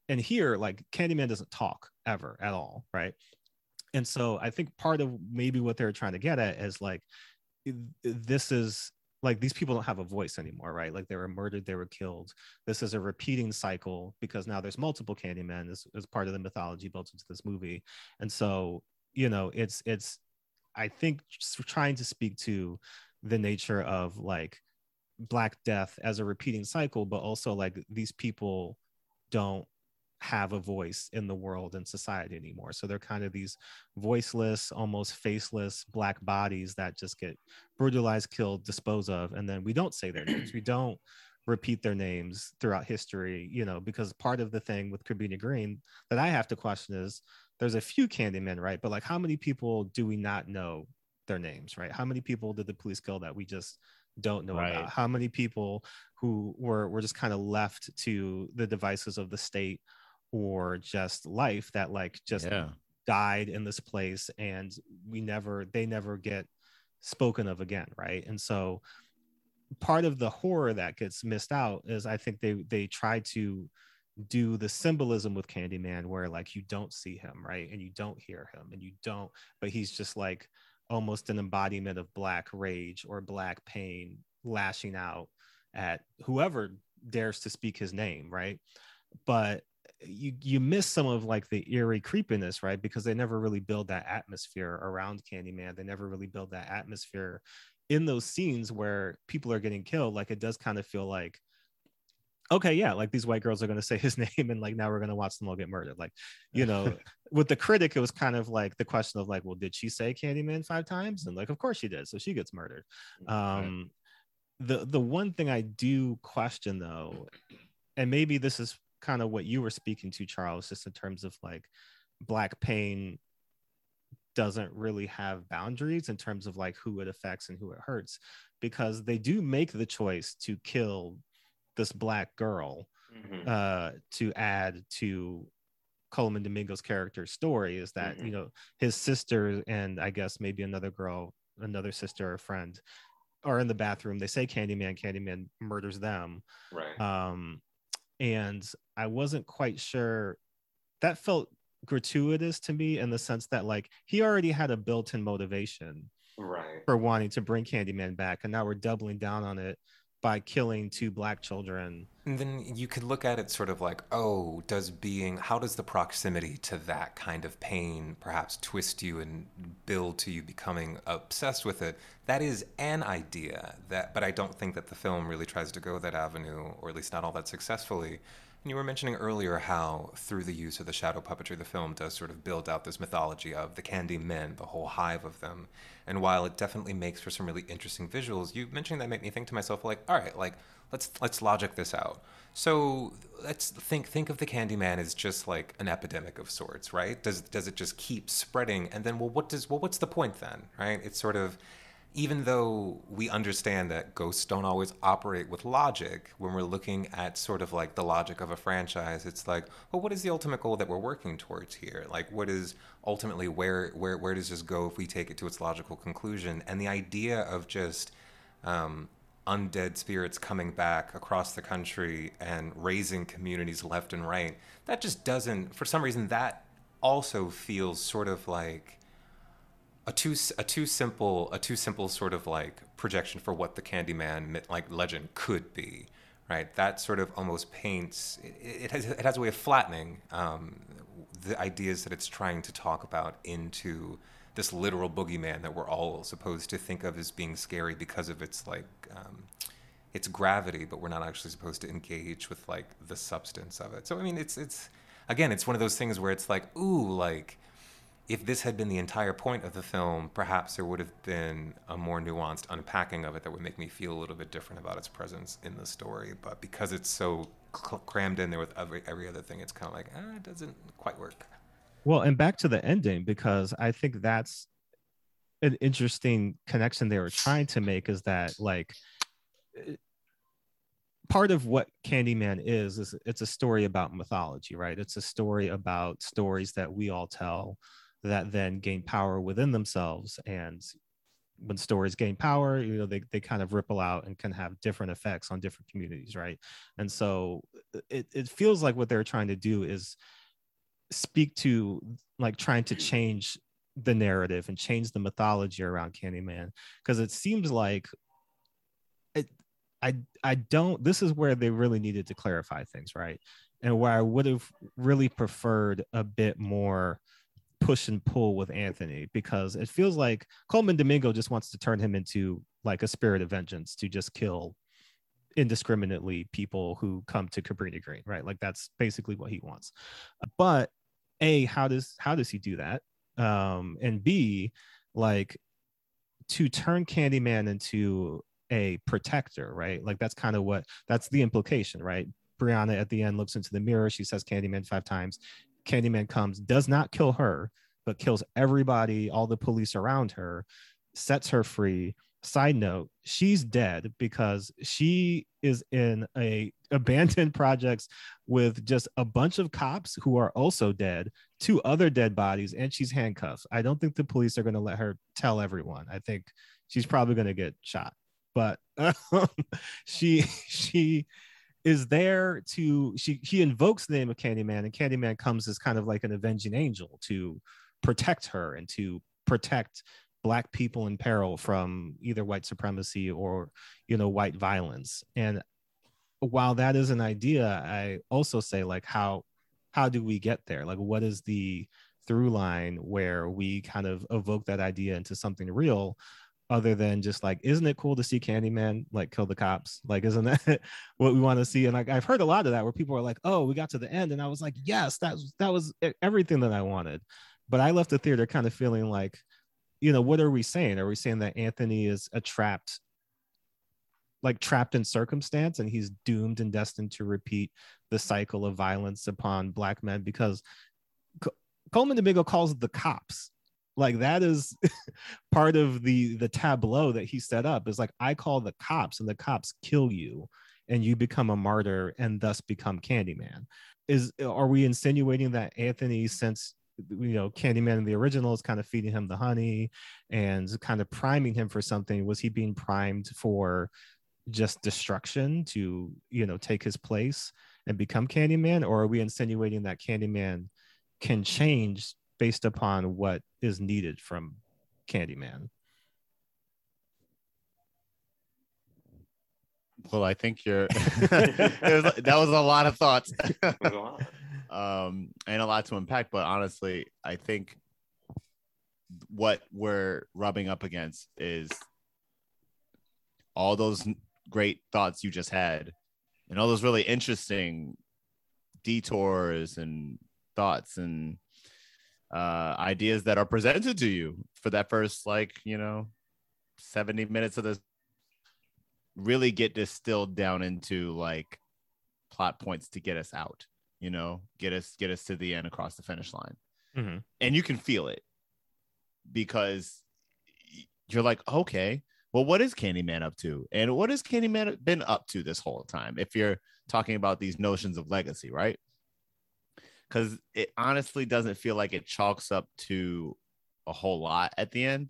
Speaker 1: and here like candyman doesn't talk ever at all right? And so i think part of maybe what they're trying to get at is like this is like these people don't have a voice anymore right? Like they were murdered they were killed. This is a repeating cycle because now there's multiple candymen as, as part of the mythology built into this movie. And so you know it's it's i think trying to speak to the nature of like black death as a repeating cycle but also like these people don't have a voice in the world and society anymore. So they're kind of these voiceless almost faceless black bodies that just get brutalized killed disposed of. And then we don't say their names. We *clears throat* don't repeat their names throughout history you know because part of the thing with Cabrini Green that I have to question is there's a few Candymen right? But like how many people do we not know their names right? How many people did the police kill that we just don't know
Speaker 4: Right.
Speaker 1: about how many people who were were just kind of left to the devices of the state or just life that like just
Speaker 4: yeah.
Speaker 1: died in this place and we never they never get spoken of again right? And so part of the horror that gets missed out is i think they they try to do the symbolism with candyman where like you don't see him right? And you don't hear him and you don't but he's just like almost an embodiment of black rage or black pain lashing out at whoever dares to speak his name right? But you you miss some of like the eerie creepiness right? Because they never really build that atmosphere around candyman. They never really build that atmosphere in those scenes where people are getting killed. Like it does kind of feel like okay yeah like these white girls are going to say his *laughs* name and like now we're going to watch them all get murdered. Like you know *laughs* with the critic it was kind of like the question of like well did she say candyman five times? And like of course she did so she gets murdered. Um the the one thing i do question though and maybe this is kind of what you were speaking to charles just in terms of like black pain doesn't really have boundaries in terms of like who it affects and who it hurts because they do make the choice to kill this black girl
Speaker 7: Mhm.
Speaker 1: uh to add to Colman Domingo's character's story is that
Speaker 7: Mhm.
Speaker 1: you know his sister and I guess maybe another girl, another sister or friend are in the bathroom. They say Candyman, Candyman murders them.
Speaker 7: Right.
Speaker 1: Um and I wasn't quite sure that felt gratuitous to me in the sense that like he already had a built-in motivation
Speaker 7: right.
Speaker 1: for wanting to bring Candyman back and now we're doubling down on it by killing two black children.
Speaker 6: And then you could look at it sort of like, oh, does being, how does the proximity to that kind of pain perhaps twist you and build to you becoming obsessed with it? That is an idea that, but I don't think that the film really tries to go that avenue, or at least not all that successfully. You were mentioning earlier how, through the use of the shadow puppetry, the film does sort of build out this mythology of the Candy Men, the whole hive of them. And while it definitely makes for some really interesting visuals, you mentioning that made me think to myself, like, all right, like let's let's logic this out. So let's think think of the Candyman as just like an epidemic of sorts, right? Does does it just keep spreading? And then, well, what does well, what's the point then, right? It's sort of even though we understand that ghosts don't always operate with logic, when we're looking at sort of like the logic of a franchise, it's like, well, what is the ultimate goal that we're working towards here? Like, what is ultimately where where where does this go if we take it to its logical conclusion? And the idea of just um, undead spirits coming back across the country and raising communities left and right, that just doesn't. For some reason, that also feels sort of like a too a too simple a too simple sort of like projection for what the Candyman like legend could be, right? That sort of almost paints it, it has it has a way of flattening um, the ideas that it's trying to talk about into this literal boogeyman that we're all supposed to think of as being scary because of its like um, its gravity, but we're not actually supposed to engage with like the substance of it. So I mean, it's it's again, it's one of those things where it's like, ooh, like if this had been the entire point of the film, perhaps there would have been a more nuanced unpacking of it that would make me feel a little bit different about its presence in the story. But because it's so cl- crammed in there with every, every other thing, it's kind of like, ah, it doesn't quite work.
Speaker 1: Well, and back to the ending, because I think that's an interesting connection they were trying to make is that, like, part of what Candyman is, is it's a story about mythology, right? It's a story about stories that we all tell that then gain power within themselves. And when stories gain power you know they, they kind of ripple out and can have different effects on different communities right? And so uh, it, it feels like what they're trying to do is speak to like trying to change the narrative and change the mythology around candyman. Because it seems like it i i don't this is where they really needed to clarify things right? And where i would have really preferred a bit more push and pull with Anthony because it feels like Colman Domingo just wants to turn him into like a spirit of vengeance to just kill indiscriminately people who come to Cabrini Green, right? Like that's basically what he wants. But A, how does how does he do that? Um, and B, like to turn Candyman into a protector, right? Like that's kind of what that's the implication, right? Brianna at the end looks into the mirror. She says Candyman five times. Candyman comes, does not kill her, but kills everybody, all the police around her, sets her free. Side note, she's dead because she is in a *laughs* abandoned projects with just a bunch of cops who are also dead, two other dead bodies, and she's handcuffed. I don't think the police are going to let her tell everyone. I think she's probably going to get shot. But *laughs* um, she *laughs* she is there to she she invokes the name of Candyman, and Candyman comes as kind of like an avenging angel to protect her and to protect black people in peril from either white supremacy or you know white violence. And while that is an idea, I also say like how how do we get there? Like what is the through line where we kind of evoke that idea into something real other than just like, isn't it cool to see Candyman like kill the cops? Like, isn't that *laughs* what we want to see? And like, I've heard a lot of that where people are like, oh, we got to the end, and I was like, yes, that that was everything that I wanted. But I left the theater kind of feeling like, you know, what are we saying? Are we saying that Anthony is a trapped, like trapped in circumstance, and he's doomed and destined to repeat the cycle of violence upon black men? Because Colman Domingo calls the cops like that is *laughs* part of the the tableau that he set up is like i call the cops and the cops kill you and you become a martyr and thus become candyman. Is are we insinuating that anthony since you know candyman in the original is kind of feeding him the honey and kind of priming him for something was he being primed for just destruction to you know take his place and become candyman? Or are we insinuating that candyman can change based upon what is needed from Candyman.
Speaker 4: Well, I think you're. *laughs* *laughs* was, that was a lot of thoughts, *laughs* um, and a lot to unpack. But honestly, I think what we're rubbing up against is all those great thoughts you just had, and all those really interesting detours and thoughts and uh, ideas that are presented to you for that first like you know 70 minutes of this really get distilled down into like plot points to get us out you know get us get us to the end across the finish line.
Speaker 1: Mhm.
Speaker 4: and you can feel it because you're like okay well what is candyman up to? And what has candyman been up to this whole time? If you're talking about these notions of legacy right because it honestly doesn't feel like it chalks up to a whole lot at the end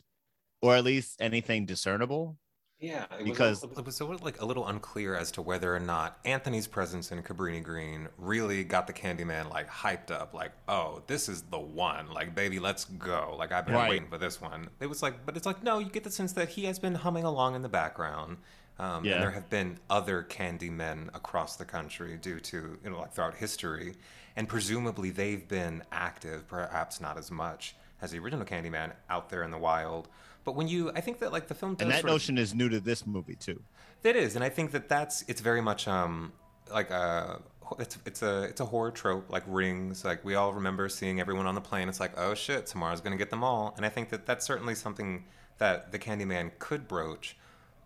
Speaker 4: or at least anything discernible
Speaker 6: Yeah, it
Speaker 4: Because-
Speaker 6: was, it was sort of like a little unclear as to whether or not Anthony's presence in Cabrini Green really got the Candyman like hyped up. Like, oh, this is the one. Like, baby, let's go. Like, I've been
Speaker 4: Right.
Speaker 6: waiting for this one. It was like, but it's like, no, you get the sense that he has been humming along in the background. Um,
Speaker 4: Yeah.
Speaker 6: And there have been other Candymen across the country due to, you know, like throughout history. And presumably they've been active, perhaps not as much as the original Candyman out there in the wild. But when you, I think that like the film does
Speaker 4: and that
Speaker 6: sort of-
Speaker 4: notion is new to this movie too
Speaker 6: it is, and I think that that's it's very much um like a it's it's a it's a horror trope like Rings. Like we all remember seeing everyone on the plane. It's like oh shit, tomorrow's gonna get them all. And I think that that's certainly something that the Candyman could broach.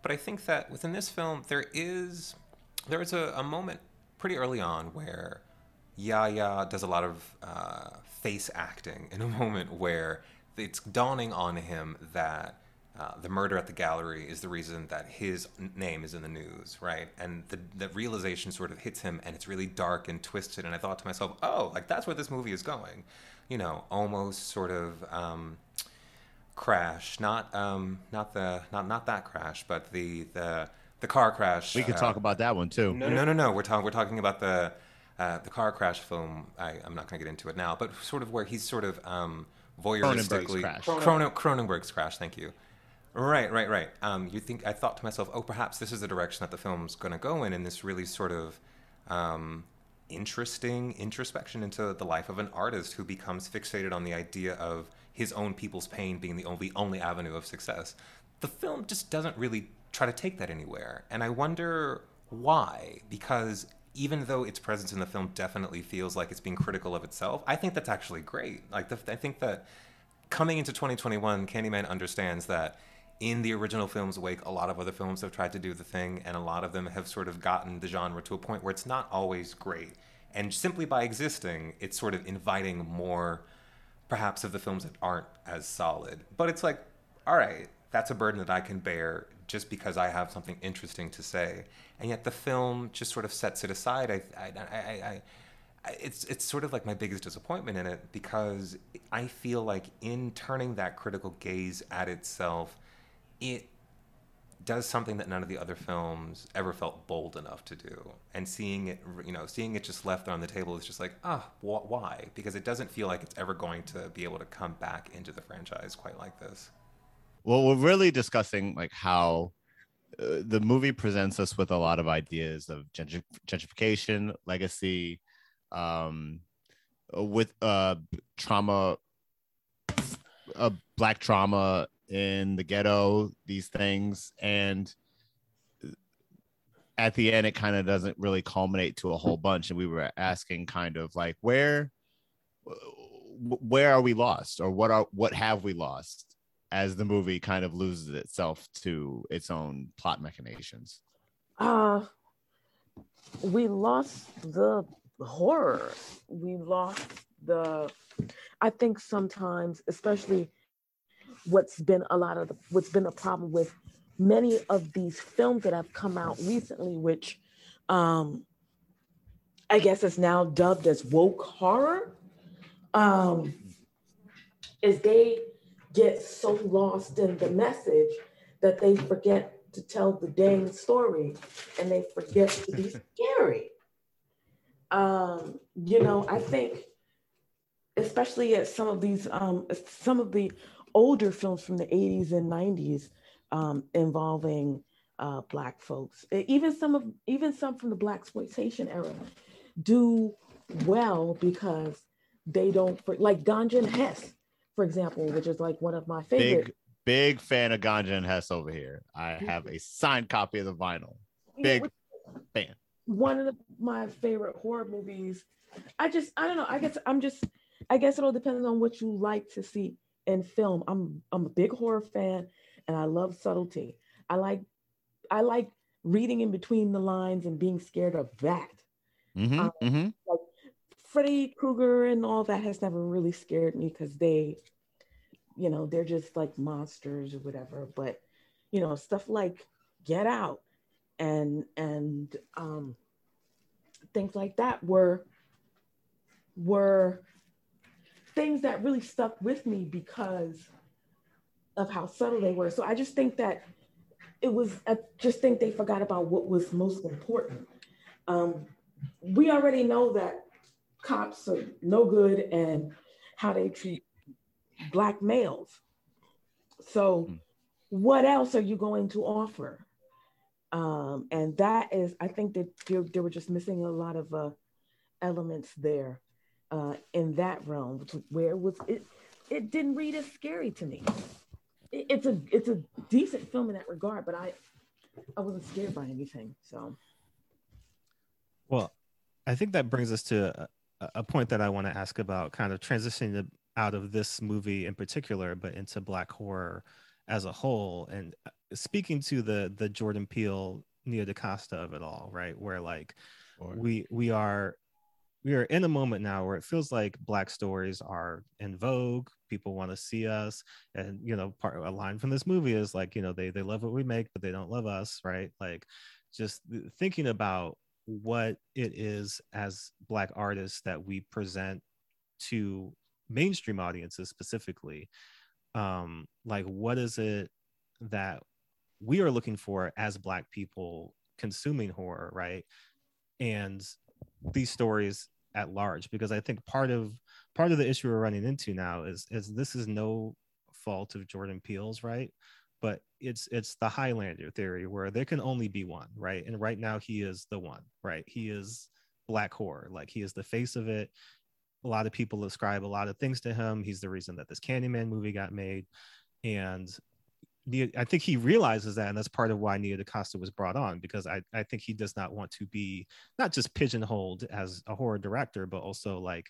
Speaker 6: But I think that within this film there is there is a, a moment pretty early on where Yahya does a lot of uh, face acting in a *laughs* moment where it's dawning on him that uh, the murder at the gallery is the reason that his name is in the news, right? And the, the realization sort of hits him, and it's really dark and twisted. And I thought to myself, oh, like that's where this movie is going, you know, almost sort of um, crash, not um, not the not not that crash, but the the the car crash.
Speaker 4: we could
Speaker 6: uh,
Speaker 4: talk about that one too
Speaker 6: no, no, no, no. We're talking. We're talking about the uh, the car crash film. I, I'm not going to get into it now, but sort of where he's sort of um, voyeuristically
Speaker 4: Crash.
Speaker 6: Chrono, Cronenberg's crash. Thank you. Right, right, right. Um, you think I thought to myself, oh, perhaps this is the direction that the film's going to go in, in this really sort of um, interesting introspection into the life of an artist who becomes fixated on the idea of his own people's pain being the only only avenue of success. The film just doesn't really try to take that anywhere, and I wonder why. Because even though its presence in the film definitely feels like it's being critical of itself, I think that's actually great. Like the, I think that coming into 2021, Candyman understands that in the original film's wake, a lot of other films have tried to do the thing, and a lot of them have sort of gotten the genre to a point where it's not always great. And simply by existing, it's sort of inviting more, perhaps, of the films that aren't as solid. But it's like, all right, that's a burden that I can bear just because I have something interesting to say. And yet the film just sort of sets it aside. I, I, I, I, it's it's sort of like my biggest disappointment in it because I feel like in turning that critical gaze at itself, it does something that none of the other films ever felt bold enough to do. And seeing it, you know, seeing it just left there on the table is just like, ah, wh- why? Because it doesn't feel like it's ever going to be able to come back into the franchise quite like this.
Speaker 4: well we're really discussing like how uh, the movie presents us with a lot of ideas of gentr- gentrification legacy um uh, with uh trauma uh, black trauma in the ghetto these things and at the end it kind of doesn't really culminate to a whole bunch and we were asking kind of like where where are we lost or what are what have we lost as the movie kind of loses itself to its own plot machinations
Speaker 5: Uh, we lost the horror. We lost the. I think sometimes, especially what's been a lot of the, what's been a problem with many of these films that have come out recently, which um, I guess is now dubbed as woke horror, um, is they get so lost in the message that they forget to tell the dang story and they forget to be *laughs* scary. Um, you know, I think, especially at some of these, um, some of the older films from the 80s and 90s um, involving uh, Black folks, even some of, even some from the Black exploitation era, do well because they don't, for, like Ganja and Hess, for example, which is like one of my favorite.
Speaker 4: big big fan of ganja and hess over here i have a signed copy of the vinyl big fan
Speaker 5: one of the, my favorite horror movies. I just I don't know. I guess I'm just I guess it all depends on what you like to see in film. I'm I'm a big horror fan and I love subtlety. I like I like reading in between the lines and being scared of that.
Speaker 4: Mm-hmm,
Speaker 5: Um,
Speaker 4: mm-hmm.
Speaker 5: Like Freddy Krueger and all that has never really scared me because they, you know, they're just like monsters or whatever. But you know, stuff like Get Out and and um, things like that were were things that really stuck with me because of how subtle they were. So I just think that it was, I just think they forgot about what was most important. Um, we already know that cops are no good and how they treat Black males. So,
Speaker 4: Mm.
Speaker 5: what else are you going to offer? Um, and that is, I think that they, they were just missing a lot of uh, elements there uh, in that realm, where it was it it didn't read as scary to me. It, it's a it's a decent film in that regard, but I I wasn't scared by anything. So
Speaker 1: Well, I think that brings us to a, point that I want to ask about kind of transitioning out of this movie in particular, but into black horror as a whole. And uh, speaking to the the Jordan Peele, Nia DaCosta of it all, right? Where like we we are we are in a moment now where it feels like black stories are in vogue people want to see us and you know part of a line from this movie is like you know they they love what we make but they don't love us right like just thinking about what it is as black artists that we present to mainstream audiences specifically. Um like what is it that we are looking for as black people consuming horror right? And these stories at large because i think part of part of the issue we're running into now is is this is no fault of jordan peele's right but it's it's the highlander theory where there can only be one right? And right now he is the one right? He is black horror like he is the face of it. A lot of people ascribe a lot of things to him. He's the reason that this candyman movie got made. And I think he realizes that, and that's part of why Nia DaCosta was brought on because I, I think he does not want to be not just pigeonholed as a horror director, but also like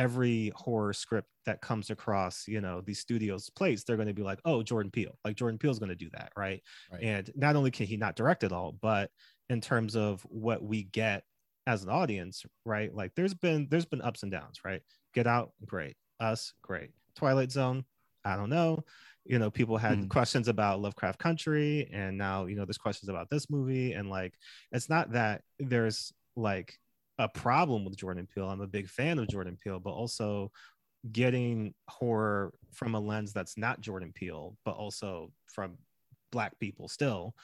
Speaker 1: every horror script that comes across, you know, these studios' plates, they're going to be like, oh, Jordan Peele, like Jordan Peele's going to do that, right?
Speaker 4: Right.
Speaker 1: And not only can he not direct it all, but in terms of what we get as an audience, right? Like there's been there's been ups and downs, right? Get Out, great. Us, great. Twilight Zone, I don't know you know people had
Speaker 4: Mhm.
Speaker 1: questions about lovecraft country and now you know there's questions about this movie and like it's not that there's like a problem with jordan peele. I'm a big fan of jordan peele but also getting horror from a lens that's not jordan peele but also from black people still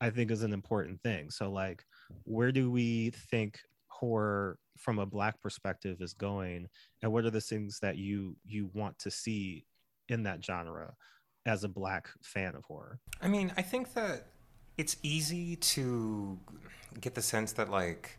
Speaker 1: i think is an important thing. So like where do we think horror from a black perspective is going? And what are the things that you you want to see in that genre as a black fan of horror.
Speaker 6: I mean, I think that it's easy to get the sense that like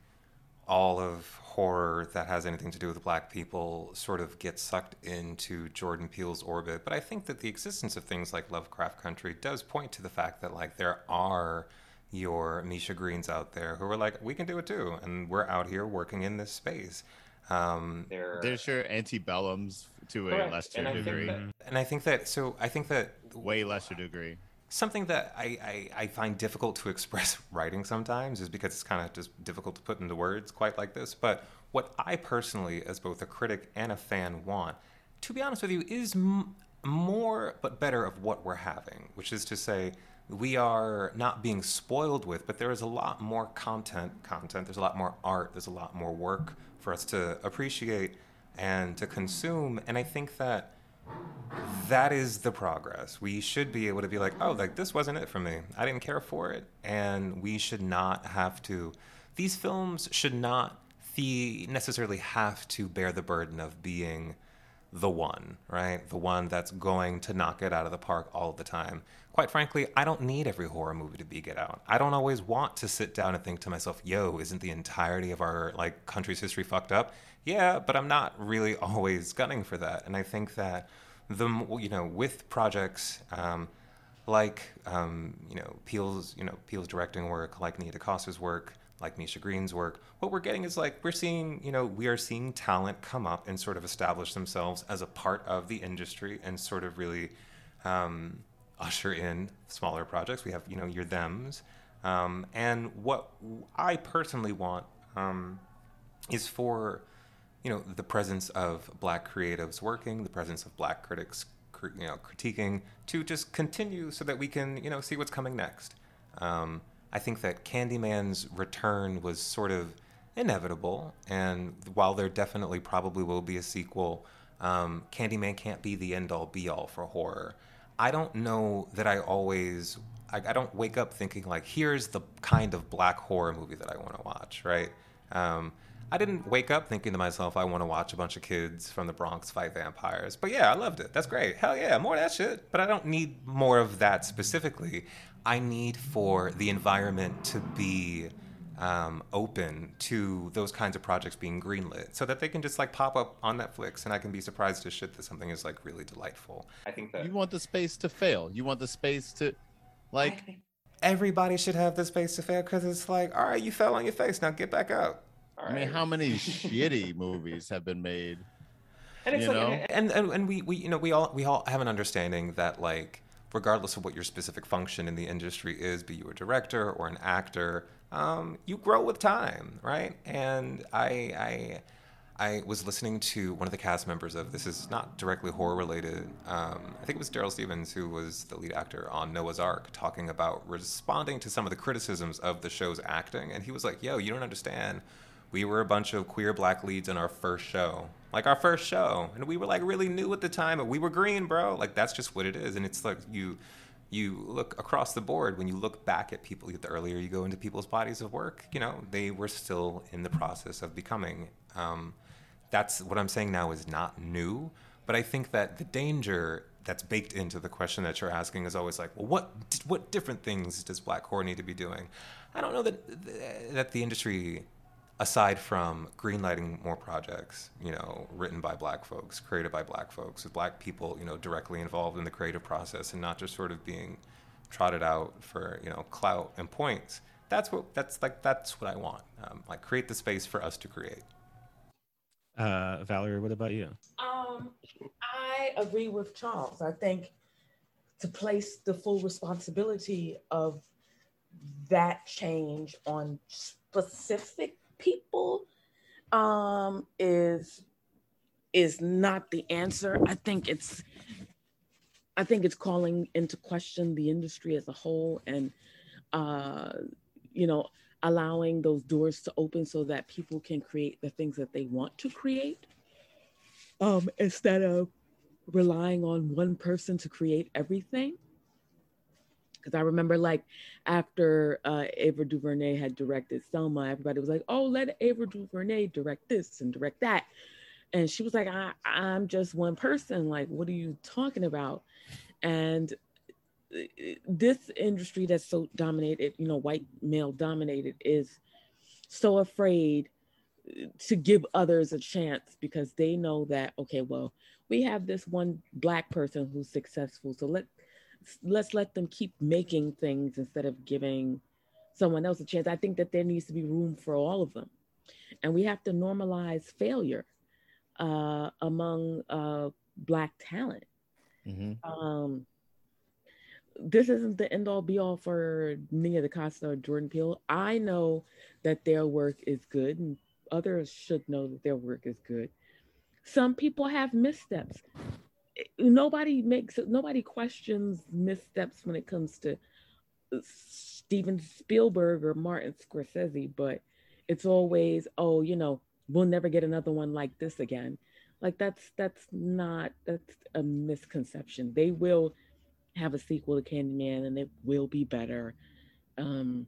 Speaker 6: all of horror that has anything to do with black people sort of gets sucked into Jordan Peele's orbit, but I think that the existence of things like Lovecraft Country does point to the fact that like there are your Misha Greens out there who are like, we can do it too, and we're out here working in this space. Um,
Speaker 4: There's your antebellums to a lesser
Speaker 7: And
Speaker 4: degree,
Speaker 7: that-
Speaker 6: and I think that so I think that
Speaker 4: way lesser degree.
Speaker 6: Something that I, I, I find difficult to express *laughs* writing sometimes is because it's kind of just difficult to put into words quite like this. But what I personally, as both a critic and a fan, want, to be honest with you, is m- more but better of what we're having, which is to say, we are not being spoiled with, but there is a lot more content. Content. There's a lot more art. There's a lot more work for us to appreciate and to consume. And I think that that is the progress. We should be able to be like, oh, like this wasn't it for me. I didn't care for it, and we should not have to. These films should not the necessarily have to bear the burden of being the one, right? The one that's going to knock it out of the park all the time. Quite frankly, I don't need every horror movie to be Get Out. I don't always want to sit down and think to myself, "Yo, isn't the entirety of our like country's history fucked up?" Yeah, but I'm not really *laughs* always gunning for that. And I think that the you know with projects um, like um, you know Peele's you know Peele's directing work, like Nia DaCosta's work, like Misha Green's work, what we're getting is like we're seeing, you know, we are seeing talent come up and sort of establish themselves as a part of the industry and sort of really um, usher in smaller projects. We have, you know, your thems. Um, and what I personally want um, is for, you know, the presence of black creatives working, the presence of black critics, you know, critiquing, to just continue so that we can, you know, see what's coming next. Um, I think that Candyman's return was sort of inevitable, and while there definitely probably will be a sequel, um, Candyman can't be the end all be all for horror. I don't know that I always, I, I, don't wake up thinking like, here's the kind of black horror movie that I want to watch, right? Um, I didn't wake up thinking to myself, I want to watch a bunch of kids from the Bronx fight vampires. But yeah, I loved it. That's great. Hell yeah, more of that shit. But I don't need more of that specifically. I need for the environment to be um, open to those kinds of projects being greenlit so that they can just like pop up on Netflix and I can be surprised as shit that something is like really delightful.
Speaker 7: I think that
Speaker 4: you want the space to fail. You want the space to like
Speaker 6: everybody should have the space to fail because it's like, all right, you fell on your face, now get back up.
Speaker 4: I mean, how many *laughs* shitty movies have been made?
Speaker 6: And it's you like, know? and, and and we we you know we all we all have an understanding that like regardless of what your specific function in the industry is, be you a director or an actor, um, you grow with time, right? And I, I, I was listening to one of the cast members of this is not directly horror related. Um, I think it was Darryl Stephens who was the lead actor on Noah's Arc, talking about responding to some of the criticisms of the show's acting, and he was like, "Yo, you don't understand." We were a bunch of queer black leads in our first show, like our first show, and we were like really new at the time, and we were green, bro. Like that's just what it is, and it's like you you look across the board. When you look back at people the earlier you go into people's bodies of work you know they were still in the process of becoming. Um, that's what i'm saying now is not new. But i think that the danger that's baked into the question that you're asking is always like well what what different things does black horror need to be doing? I don't know that that the industry aside from greenlighting more projects, you know, written by black folks, created by black folks, with black people, you know, directly involved in the creative process and not just sort of being trotted out for, you know, clout and points. That's what that's like that's what I want. Um, like create the space for us to create.
Speaker 1: Uh, Valerie, what about you?
Speaker 5: Um, I agree with Charles. I think to place the full responsibility of that change on specific people um, is is not the answer. I think it's I think it's calling into question the industry as a whole and uh, you know allowing those doors to open so that people can create the things that they want to create um, instead of relying on one person to create everything because I remember like after uh, Ava DuVernay had directed Selma, everybody was like, "Oh, let Ava DuVernay direct this and direct that," and she was like, I, "I'm just one person. Like, what are you talking about?" And uh, this industry that's so dominated, you know, white male dominated, is so afraid uh, to give others a chance because they know that okay, well, we have this one black person who's successful, so let let's let them keep making things instead of giving someone else a chance. I think that there needs to be room for all of them. And we have to normalize failure uh, among uh, Black talent. Mm-hmm. Um, this isn't the end all be all for Nia DaCosta or Jordan Peele. I know that their work is good, and others should know that their work is good. Some people have missteps nobody makes nobody questions missteps when it comes to Steven Spielberg or Martin Scorsese, but it's always, oh, you know, we'll never get another one like this again. Like that's that's not that's a misconception. They will have a sequel to Candyman and it will be better. Um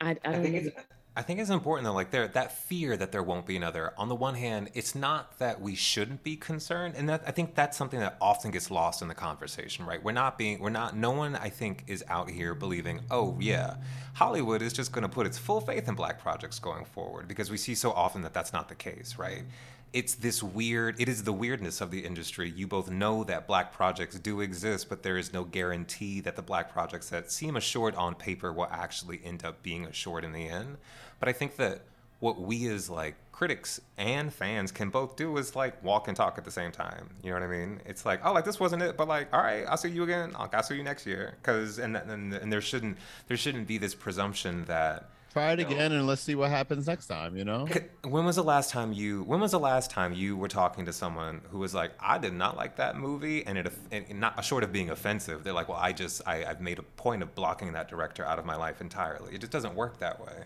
Speaker 5: I, I don't I
Speaker 6: think, it's, I think it's important though, like there that fear that there won't be another. On the one hand, it's not that we shouldn't be concerned, and that I think that's something that often gets lost in the conversation, right? We're not being, we're not. No one, I think, is out here believing, oh yeah, Hollywood is just going to put its full faith in black projects going forward, because we see so often that that's not the case, right? It's this weird it is the weirdness of the industry. You both know that black projects do exist but there is no guarantee that the black projects that seem assured on paper will actually end up being assured in the end. But i think that what we as like critics and fans can both do is like walk and talk at the same time. You know what i mean? It's like oh like this wasn't it but like all right i'll see you again. I'll, see you next year. Because and, and and there shouldn't there shouldn't be this presumption that
Speaker 4: Try it
Speaker 6: No.
Speaker 4: again and let's see what happens next time. You know.
Speaker 6: When was the last time you? When was the last time you were talking to someone who was like, "I did not like that movie," and it, and not short of being offensive, they're like, "Well, I just, I, I've made a point of blocking that director out of my life entirely." It just doesn't work that way.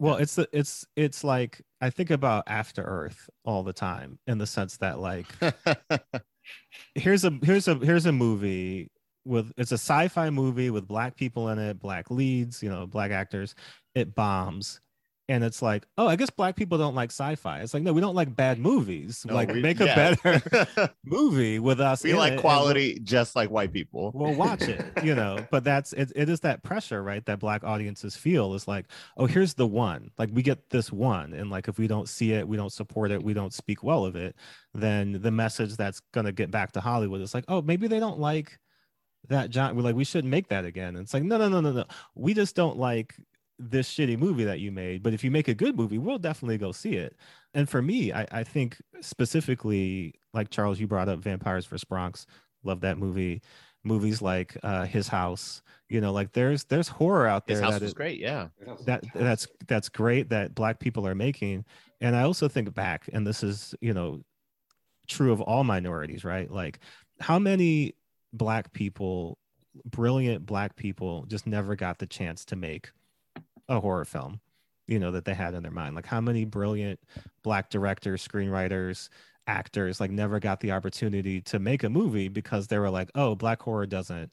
Speaker 1: Well, it's the it's it's like I think about After Earth all the time in the sense that like *laughs* here's a here's a here's a movie with it's a sci-fi movie with black people in it, black leads, you know, black actors. It bombs. And it's like, oh, I guess black people don't like sci-fi. It's like, no, we don't like bad movies.
Speaker 4: No,
Speaker 1: like,
Speaker 4: we-
Speaker 1: make a better *laughs* *laughs* movie with us.
Speaker 4: we like quality just like white people.
Speaker 1: we'll, we'll watch it, you know. *laughs* But that's it, it is that pressure, right? That black audiences feel is like, oh, here's the one. Like we get this one. And like if we don't see it, we don't support it, we don't speak well of it, then the message that's gonna get back to Hollywood is like, oh, maybe they don't like that John. We're like, we shouldn't make that again. And it's like, no, no, no, no, no. We just don't like this shitty movie that you made. But if you make a good movie, we'll definitely go see it. And for me, I, I think specifically, like Charles, you brought up Vampires vs. Bronx. Love that movie. Movies like uh, His House. You know, like there's there's horror out there
Speaker 4: His house
Speaker 1: that
Speaker 4: was
Speaker 1: is-
Speaker 4: great. Yeah.
Speaker 1: that that's that's great that black people are making and i also think back and this is you know true of all minorities right like how many black people brilliant black people just never got the chance to make a horror film you know that they had in their mind. Like how many brilliant black directors screenwriters actors like never got the opportunity to make a movie because they were like oh black horror doesn't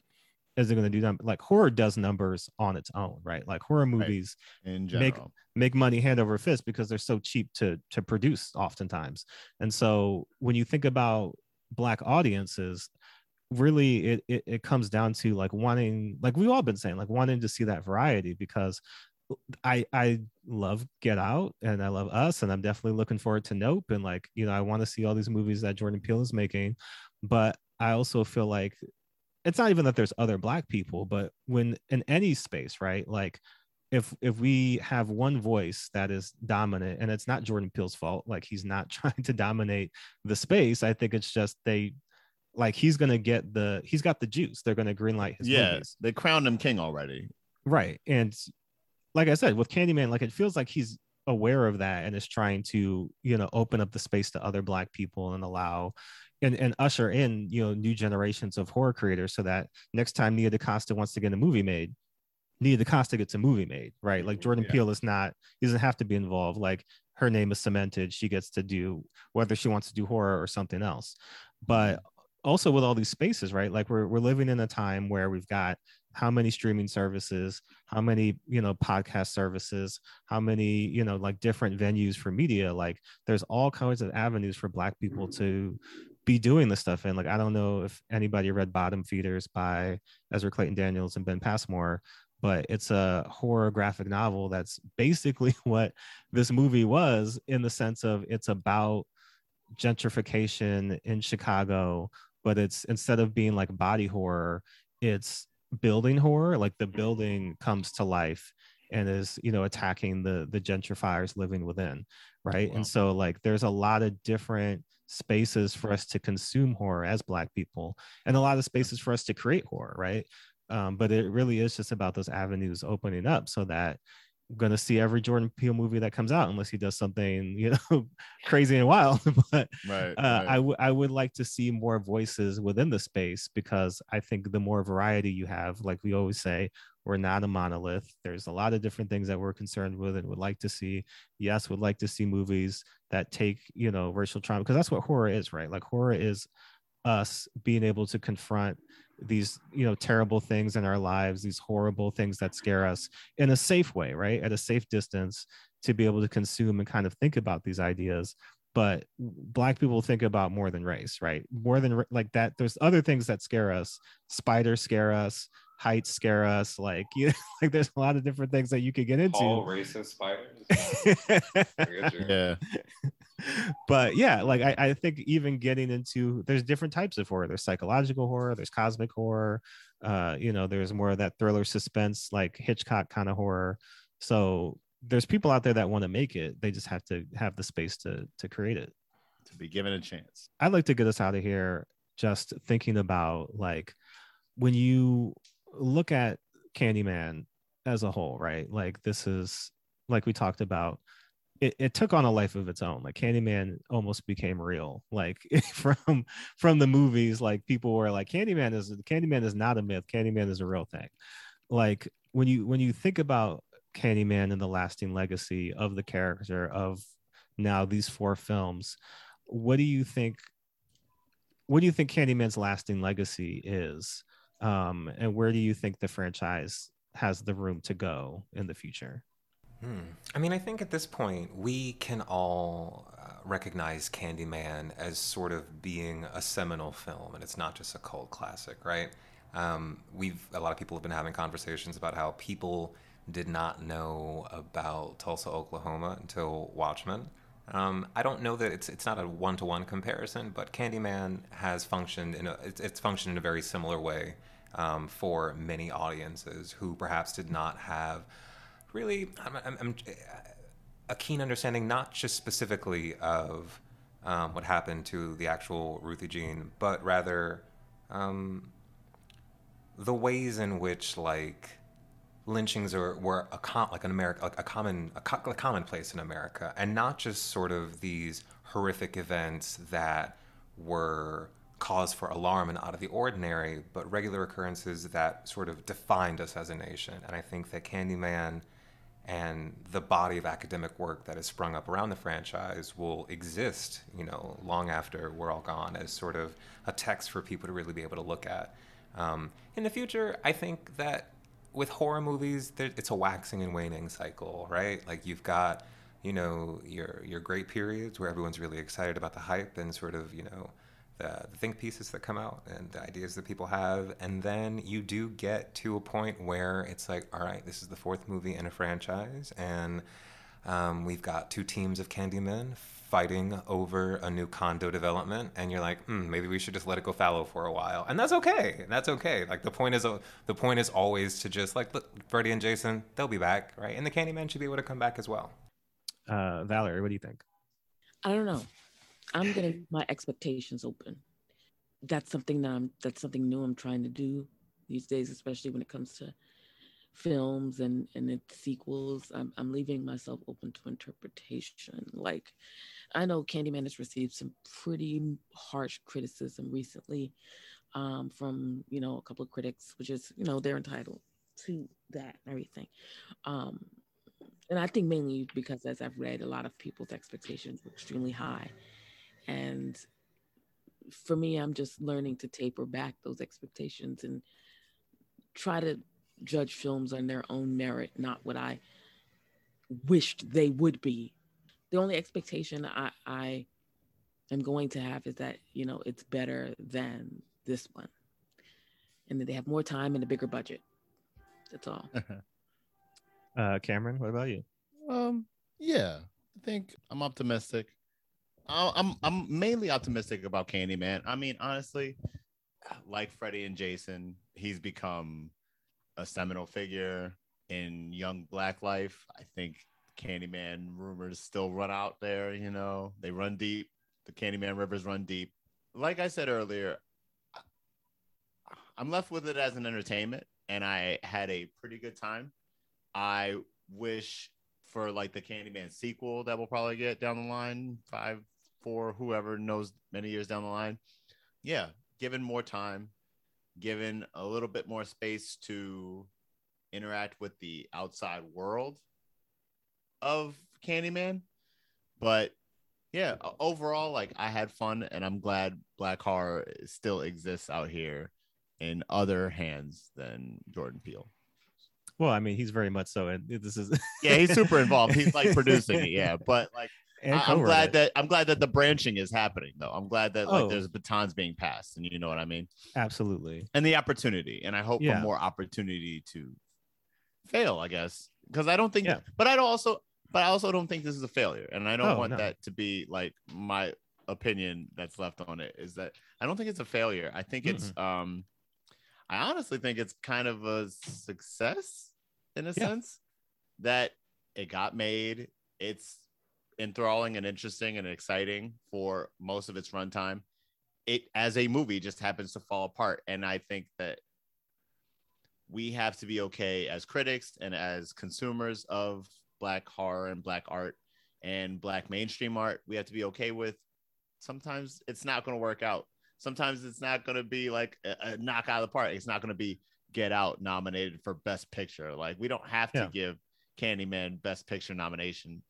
Speaker 1: isn't going to do that like horror does numbers on its own right? Like horror movies
Speaker 4: In
Speaker 1: Make- make money hand over fist because they're so cheap to to produce oftentimes. And so when you think about black audiences really it, it it comes down to like wanting like we've all been saying like wanting to see that variety because i i love get out and i love us and i'm definitely looking forward to nope and like you know i want to see all these movies that jordan peele is making but i also feel like it's not even that there's other black people but when in any space right like if if we have one voice that is dominant and it's not jordan peele's fault like he's not *laughs* trying to dominate the space i think it's just they like he's gonna get the he's got the juice they're gonna greenlight his
Speaker 4: Yeah.
Speaker 1: movies
Speaker 4: They crowned him king already.
Speaker 1: right and like i said with candyman like it feels like he's aware of that and is trying to you know open up the space to other black people and allow and, and usher in you know new generations of horror creators so that next time nia dacosta wants to get a movie made nia dacosta gets a movie made right like jordan
Speaker 7: Yeah.
Speaker 1: peele is not he doesn't have to be involved like her name is cemented she gets to do whether she wants to do horror or something else but also with all these spaces right? Like we're, we're living in a time where we've got how many streaming services how many you know podcast services how many you know like different venues for media. Like there's all kinds of avenues for black people mm-hmm. to be doing this stuff. And like i don't know if anybody read bottom feeders by ezra claytan daniels and ben passmore but it's a horror graphic novel that's *laughs* basically what this movie was in the sense of it's about gentrification in chicago but it's instead of being like body horror it's building horror like the building comes to life and is you know attacking the the gentrifiers living within right?
Speaker 4: Wow.
Speaker 1: and so like there's a lot of different spaces for us to consume horror as black people and a lot of spaces for us to create horror right? Um, but it really is just about those avenues opening up so that going to see every jordan peele movie that comes out unless he does something you *laughs* know crazy and wild *laughs* but
Speaker 4: Right.
Speaker 1: uh, I would I would like to see more voices within the space because I think the more variety you have, like we always say, we're not a monolith. There's a lot of different things that we're concerned with and would like to see. Yes, would like to see movies that take you know racial trauma because that's what horror is, right? Like horror is us being able to confront these you know terrible things in our lives these horrible things that scare us in a safe way right at a safe distance to be able to consume and kind of think about these ideas but black people think about more than race right more than like that there's other things that scare us spiders scare us heights scare us like *laughs* you know, like there's a lot of different things that you could get into.
Speaker 7: All
Speaker 1: into
Speaker 7: racist spiders. *laughs* I get you.
Speaker 4: yeah. *laughs*
Speaker 1: but yeah, like I, I think even getting into there's different types of horror. There's psychological horror, there's cosmic horror, uh, you know, there's more of that thriller suspense, like Hitchcock kind of horror. So there's people out there that want to make it. They just have to have the space to to create it.
Speaker 4: to be given a chance.
Speaker 1: I'd like to get us out of here just thinking about like when you look at Candyman as a whole, right? Like this is like we talked about. It, it took on a life of its own. Like Candyman almost became real. Like *laughs* from from the movies, like people were like, Candyman is Candyman is not a myth. Candyman is a real thing. Like when you when you think about Candyman and the lasting legacy of the character of now these four films, what do you think what do you think Candyman's lasting legacy is? Um, and where do you think the franchise has the room to go in the future?
Speaker 6: Hmm. I mean, I think at this point we can all uh, recognize Candyman as sort of being a seminal film, and it's not just a cult classic, right? Um, we've a lot of people have been having conversations about how people did not know about Tulsa, Oklahoma until Watchmen. Um, I don't know that it's it's not a one to one comparison, but Candyman has functioned in a it's, it's functioned in a very similar way um, for many audiences who perhaps did not have really I'm, I'm, I'm, a keen understanding, not just specifically of um, what happened to the actual Ruthie Jean, but rather um, the ways in which like lynchings are were a com- like an America like a common a, co- a commonplace in America, and not just sort of these horrific events that were cause for alarm and out of the ordinary, but regular occurrences that sort of defined us as a nation. And I think that Candyman and the body of academic work that has sprung up around the franchise will exist, you know, long after we're all gone as sort of a text for people to really be able to look at. Um, in the future, I think that with horror movies, it's a waxing and waning cycle, right? Like you've got, you know, your your great periods where everyone's really excited about the hype and sort of, you know, the, the think pieces that come out and the ideas that people have, and then you do get to a point where it's like, all right, this is the fourth movie in a franchise, and um, we've got two teams of Candymen fighting over a new condo development, and you're like, hmm, maybe we should just let it go fallow for a while, and that's okay. That's okay. Like the point is, the point is always to just like look, Freddy and Jason, they'll be back, right? And the Candyman should be able to come back as well.
Speaker 1: Uh, Valerie, what do you think?
Speaker 5: I don't know. I'm gonna my expectations open. That's something that I'm that's something new I'm trying to do these days, especially when it comes to films and and its sequels. I'm I'm leaving myself open to interpretation. Like I know Candyman has received some pretty harsh criticism recently um, from you know a couple of critics, which is you know they're entitled to that and everything. Um, and I think mainly because as I've read, a lot of people's expectations were extremely high. And for me, I'm just learning to taper back those expectations and try to judge films on their own merit, not what I wished they would be. The only expectation I, I am going to have is that, you know, it's better than this one. And that they have more time and a bigger budget. That's all. *laughs*
Speaker 1: Uh, Cameron, what about you?
Speaker 4: Um, yeah, I think I'm optimistic. I'm I'm mainly optimistic about Candyman. I mean, honestly, like Freddy and Jason, he's become a seminal figure in young black life. I think Candyman rumors still run out there, you know. They run deep. The Candyman rivers run deep. Like I said earlier, I'm left with it as an entertainment and I had a pretty good time. I wish for like the Candyman sequel that we'll probably get down the line, five, four, whoever knows many years down the line. Yeah, given more time, given a little bit more space to interact with the outside world of Candyman. But yeah, overall, like I had fun and I'm glad Black Horror still exists out here in other hands than Jordan Peele.
Speaker 1: Well, I mean, he's very much so, and this is
Speaker 4: Yeah, he's super involved. He's like producing it, yeah. *laughs* But like I- I'm glad that I'm glad that the branching is happening though. I'm glad that like
Speaker 1: Oh.
Speaker 4: there's batons being passed and you know what I mean?
Speaker 1: absolutely.
Speaker 4: And the opportunity. And I hope
Speaker 1: Yeah.
Speaker 4: for more opportunity to fail, I guess. Because I don't think
Speaker 1: Yeah.
Speaker 4: but I don't also but I also don't think this is a failure, and I don't
Speaker 1: Oh,
Speaker 4: want
Speaker 1: no.
Speaker 4: that to be like my opinion that's left on it. Is that I don't think it's a failure. I think it's um, I honestly think it's kind of a success in a
Speaker 1: Yeah.
Speaker 4: sense that it got made. It's enthralling and interesting and exciting for most of its runtime. It as a movie just happens to fall apart, and I think that we have to be okay as critics and as consumers of black horror and black art and black mainstream art we have to be okay with sometimes it's not going to work out sometimes it's not going to be like a, a knock out of the park it's not going to be get out nominated for best picture. Like we don't have to
Speaker 1: Yeah.
Speaker 4: give candyman best picture nomination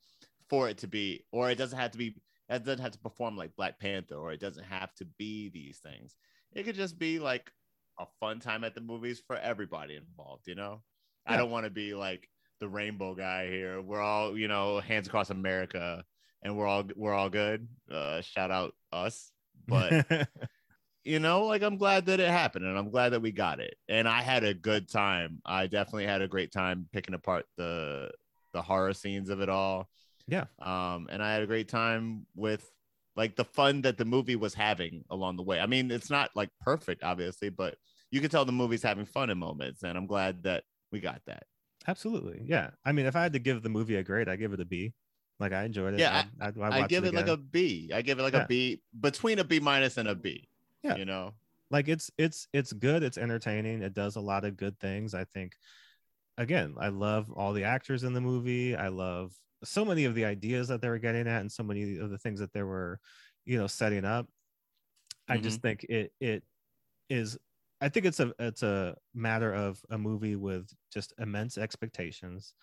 Speaker 4: for it to be or it doesn't have to be it doesn't have to perform like black panther or it doesn't have to be these things. It could just be like a fun time at the movies for everybody involved you know? I don't want to be like the rainbow guy here. We're all you know hands across america and we're all we're all good. Uh shout out us but *laughs* you know like i'm glad that it happened and i'm glad that we got it and i had a good time i definitely had a great time picking apart the the horror scenes of it all
Speaker 1: Yeah.
Speaker 4: um and i had a great time with like the fun that the movie was having along the way i mean it's not like perfect obviously but you can tell the movie's having fun in moments and i'm glad that we got that
Speaker 1: Absolutely. Yeah. I mean, if I had to give the movie a grade, I give it a B. Like I enjoyed it.
Speaker 4: Yeah,
Speaker 1: I'd, I'd, I'd
Speaker 4: i give it, like a b i give it like
Speaker 1: Yeah.
Speaker 4: a b between a b minus and a b
Speaker 1: Yeah.
Speaker 4: you know
Speaker 1: like it's it's it's good. It's entertaining. It does a lot of good things. I think. Again, I love all the actors in the movie. I love so many of the ideas that they were getting at, and so many of the things that they were, you know, setting up. I just mm-hmm. think it it is. I think it's a it's a matter of a movie with just immense expectations,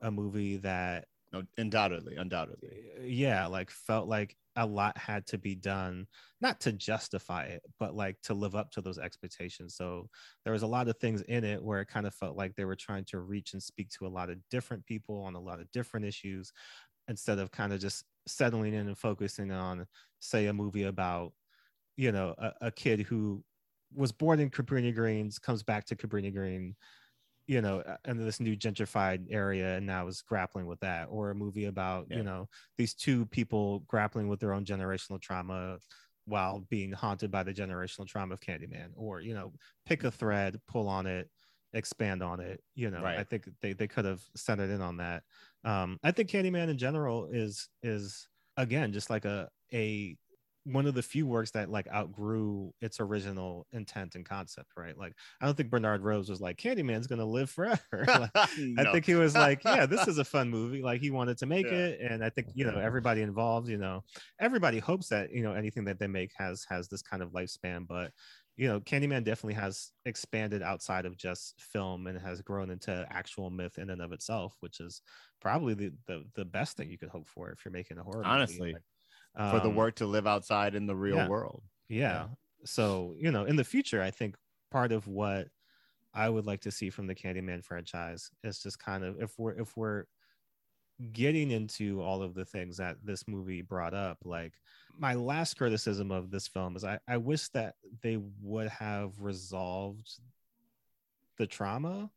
Speaker 1: a movie that
Speaker 4: no, undoubtedly undoubtedly
Speaker 1: yeah like felt like a lot had to be done not to justify it but like to live up to those expectations. So there was a lot of things in it where it kind of felt like they were trying to reach and speak to a lot of different people on a lot of different issues instead of kind of just settling in and focusing on say a movie about you know a, a kid who was born in Cabrini Greens comes back to Cabrini Green you know in this new gentrified area and now is grappling with that or a movie about
Speaker 4: Yeah.
Speaker 1: you know these two people grappling with their own generational trauma while being haunted by the generational trauma of Candyman or you know pick a thread pull on it expand on it you know
Speaker 4: Right.
Speaker 1: i think they, they could have centered in on that um i think candyman in general is is again just like a a one of the few works that like outgrew its original intent and concept right like i don't think bernard rose was like candyman's gonna live forever *laughs* Like, *laughs* I think he was like, yeah, this *laughs* is a fun movie. Like he wanted to make
Speaker 4: Yeah.
Speaker 1: it, and I think you know everybody involved. You know, everybody hopes that you know anything that they make has has this kind of lifespan. But you know, Candyman definitely has expanded outside of just film and has grown into actual myth in and of itself, which is probably the the, the best thing you could hope for if you're making a horror. movie.
Speaker 4: Honestly,
Speaker 1: Like,
Speaker 4: for the
Speaker 1: um,
Speaker 4: work to live outside in the real
Speaker 1: yeah.
Speaker 4: world
Speaker 1: yeah. So, you know, in the future, I think part of what I would like to see from the Candyman franchise is just kind of if we're if we're getting into all of the things that this movie brought up, like my last criticism of this film is I, I wish that they would have resolved the trauma.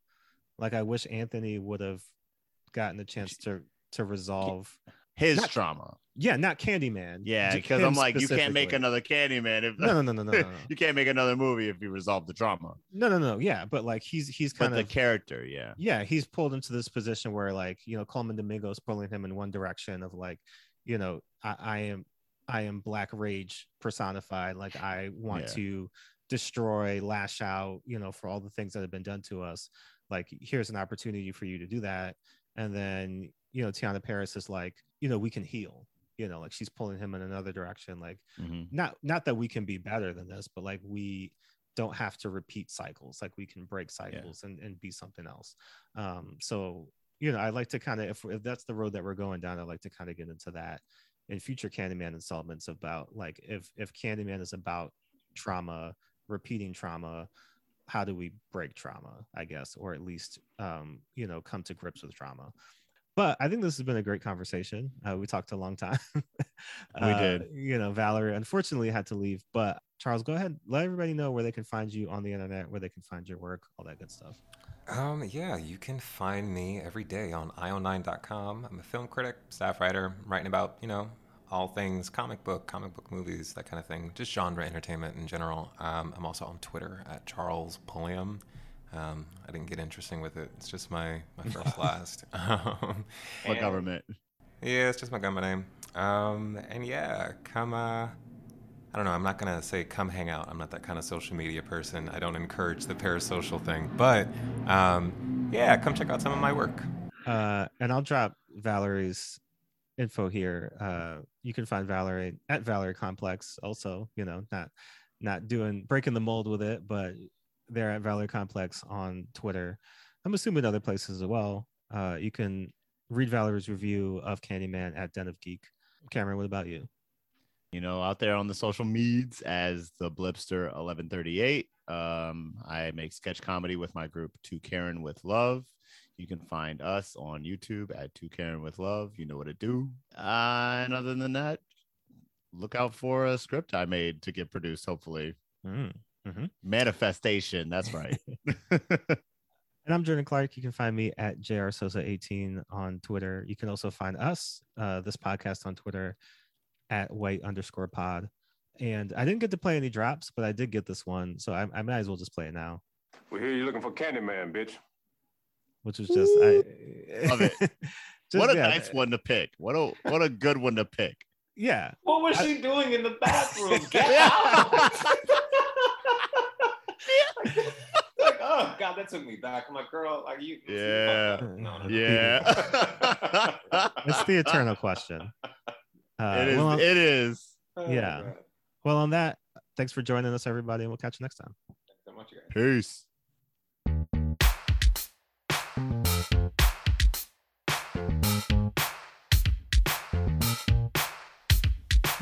Speaker 1: Like I wish Anthony would have gotten a chance to to resolve
Speaker 4: his
Speaker 1: Not-
Speaker 4: trauma
Speaker 1: yeah, not Candyman.
Speaker 4: yeah because i'm like you can't make another candyman if
Speaker 1: no no no no no *laughs* no
Speaker 4: you can't make another movie if you resolve the trauma
Speaker 1: No, no, no. Yeah, but like he's he's
Speaker 4: but
Speaker 1: kind
Speaker 4: the
Speaker 1: of
Speaker 4: character yeah
Speaker 1: yeah, he's pulled into this position where like you know Colman Domingo's pulling him in one direction of like, you know, I, I am I am black rage personified. Like I want
Speaker 4: Yeah.
Speaker 1: to destroy, lash out, you know, for all the things that have been done to us. Like here's an opportunity for you to do that. And then you know Teyonah Parris is like, you know, we can heal. You know, like she's pulling him in another direction. Like
Speaker 4: Mhm.
Speaker 1: not not that we can be better than this but like we don't have to repeat cycles like we can break cycles and, and be something else um so you know i like to kind of if, if that's the road that we're going down i'd like to kind of get into that in future candyman installments about like if if candyman is about trauma repeating trauma how do we break trauma i guess or at least um you know come to grips with trauma but I think this has been a great conversation. Uh, we talked a long time. *laughs*
Speaker 4: We
Speaker 1: Uh,
Speaker 4: did.
Speaker 1: You know, Valerie unfortunately had to leave, but Charles, go ahead. Let everybody know where they can find you on the internet, where they can find your work, all that good stuff.
Speaker 6: Um, yeah, you can find me every day on io9.com. I'm a film critic, staff writer, writing about, you know, all things comic book, comic book movies, that kind of thing, just genre entertainment in general. Um, I'm also on Twitter at Charles Pulliam. Um, I didn't get interesting with it. It's just my, my first *laughs* last. *laughs* Um,
Speaker 4: What
Speaker 6: and-
Speaker 4: government?
Speaker 6: Yeah, it's just my government name. Um, and yeah, come, uh, I don't know, I'm not going to say come hang out. I'm not that kind of social media person. I don't encourage the parasocial thing. But um, yeah, come check out some of my work.
Speaker 1: Uh, and I'll drop Valerie's info here. Uh, you can find Valerie at Valerie Complex. Also, you know, not not doing breaking the mold with it, but they're at Valerie Complex on Twitter. I'm assuming other places as well. Uh, you can read Valerie's review of Candyman at Den of Geek. Cameron, what about you?
Speaker 4: you know, out there on the social medias as the Blipster 1138. Um, I make sketch comedy with my group Two Karen with Love. You can find us on YouTube at Two Karen with Love. You know what to do. Uh, and other than that, look out for a script I made to get produced. Hopefully,
Speaker 1: Mm.
Speaker 4: Manifestation. That's right. *laughs* *laughs*
Speaker 1: And I'm Jordan Clark. You can find me at jrsosa18 on Twitter. You can also find us, uh, this podcast on Twitter at white underscore pod. And I didn't get to play any drops, but I did get this one. So I, I might as well just play it now,
Speaker 7: We hear you looking for Candyman, bitch.
Speaker 1: which was just, I
Speaker 4: Love it. *laughs*
Speaker 1: just,
Speaker 4: what a
Speaker 1: yeah,
Speaker 4: nice one to pick. What a what a good one to pick.
Speaker 1: Yeah.
Speaker 7: What was she doing in the bathroom? Get out! Like, oh god, that took me back. I'm like, girl, like you. you
Speaker 4: Yeah.
Speaker 7: No, no, no. *laughs*
Speaker 4: Yeah.
Speaker 1: It's the eternal question. *laughs* Uh,
Speaker 4: it is.
Speaker 1: well, on-
Speaker 4: it is.
Speaker 7: Oh,
Speaker 1: Yeah.
Speaker 7: God.
Speaker 1: well, on that, thanks for joining us, everybody, and we'll catch you next time.
Speaker 7: Thanks so much, you guys.
Speaker 4: Peace.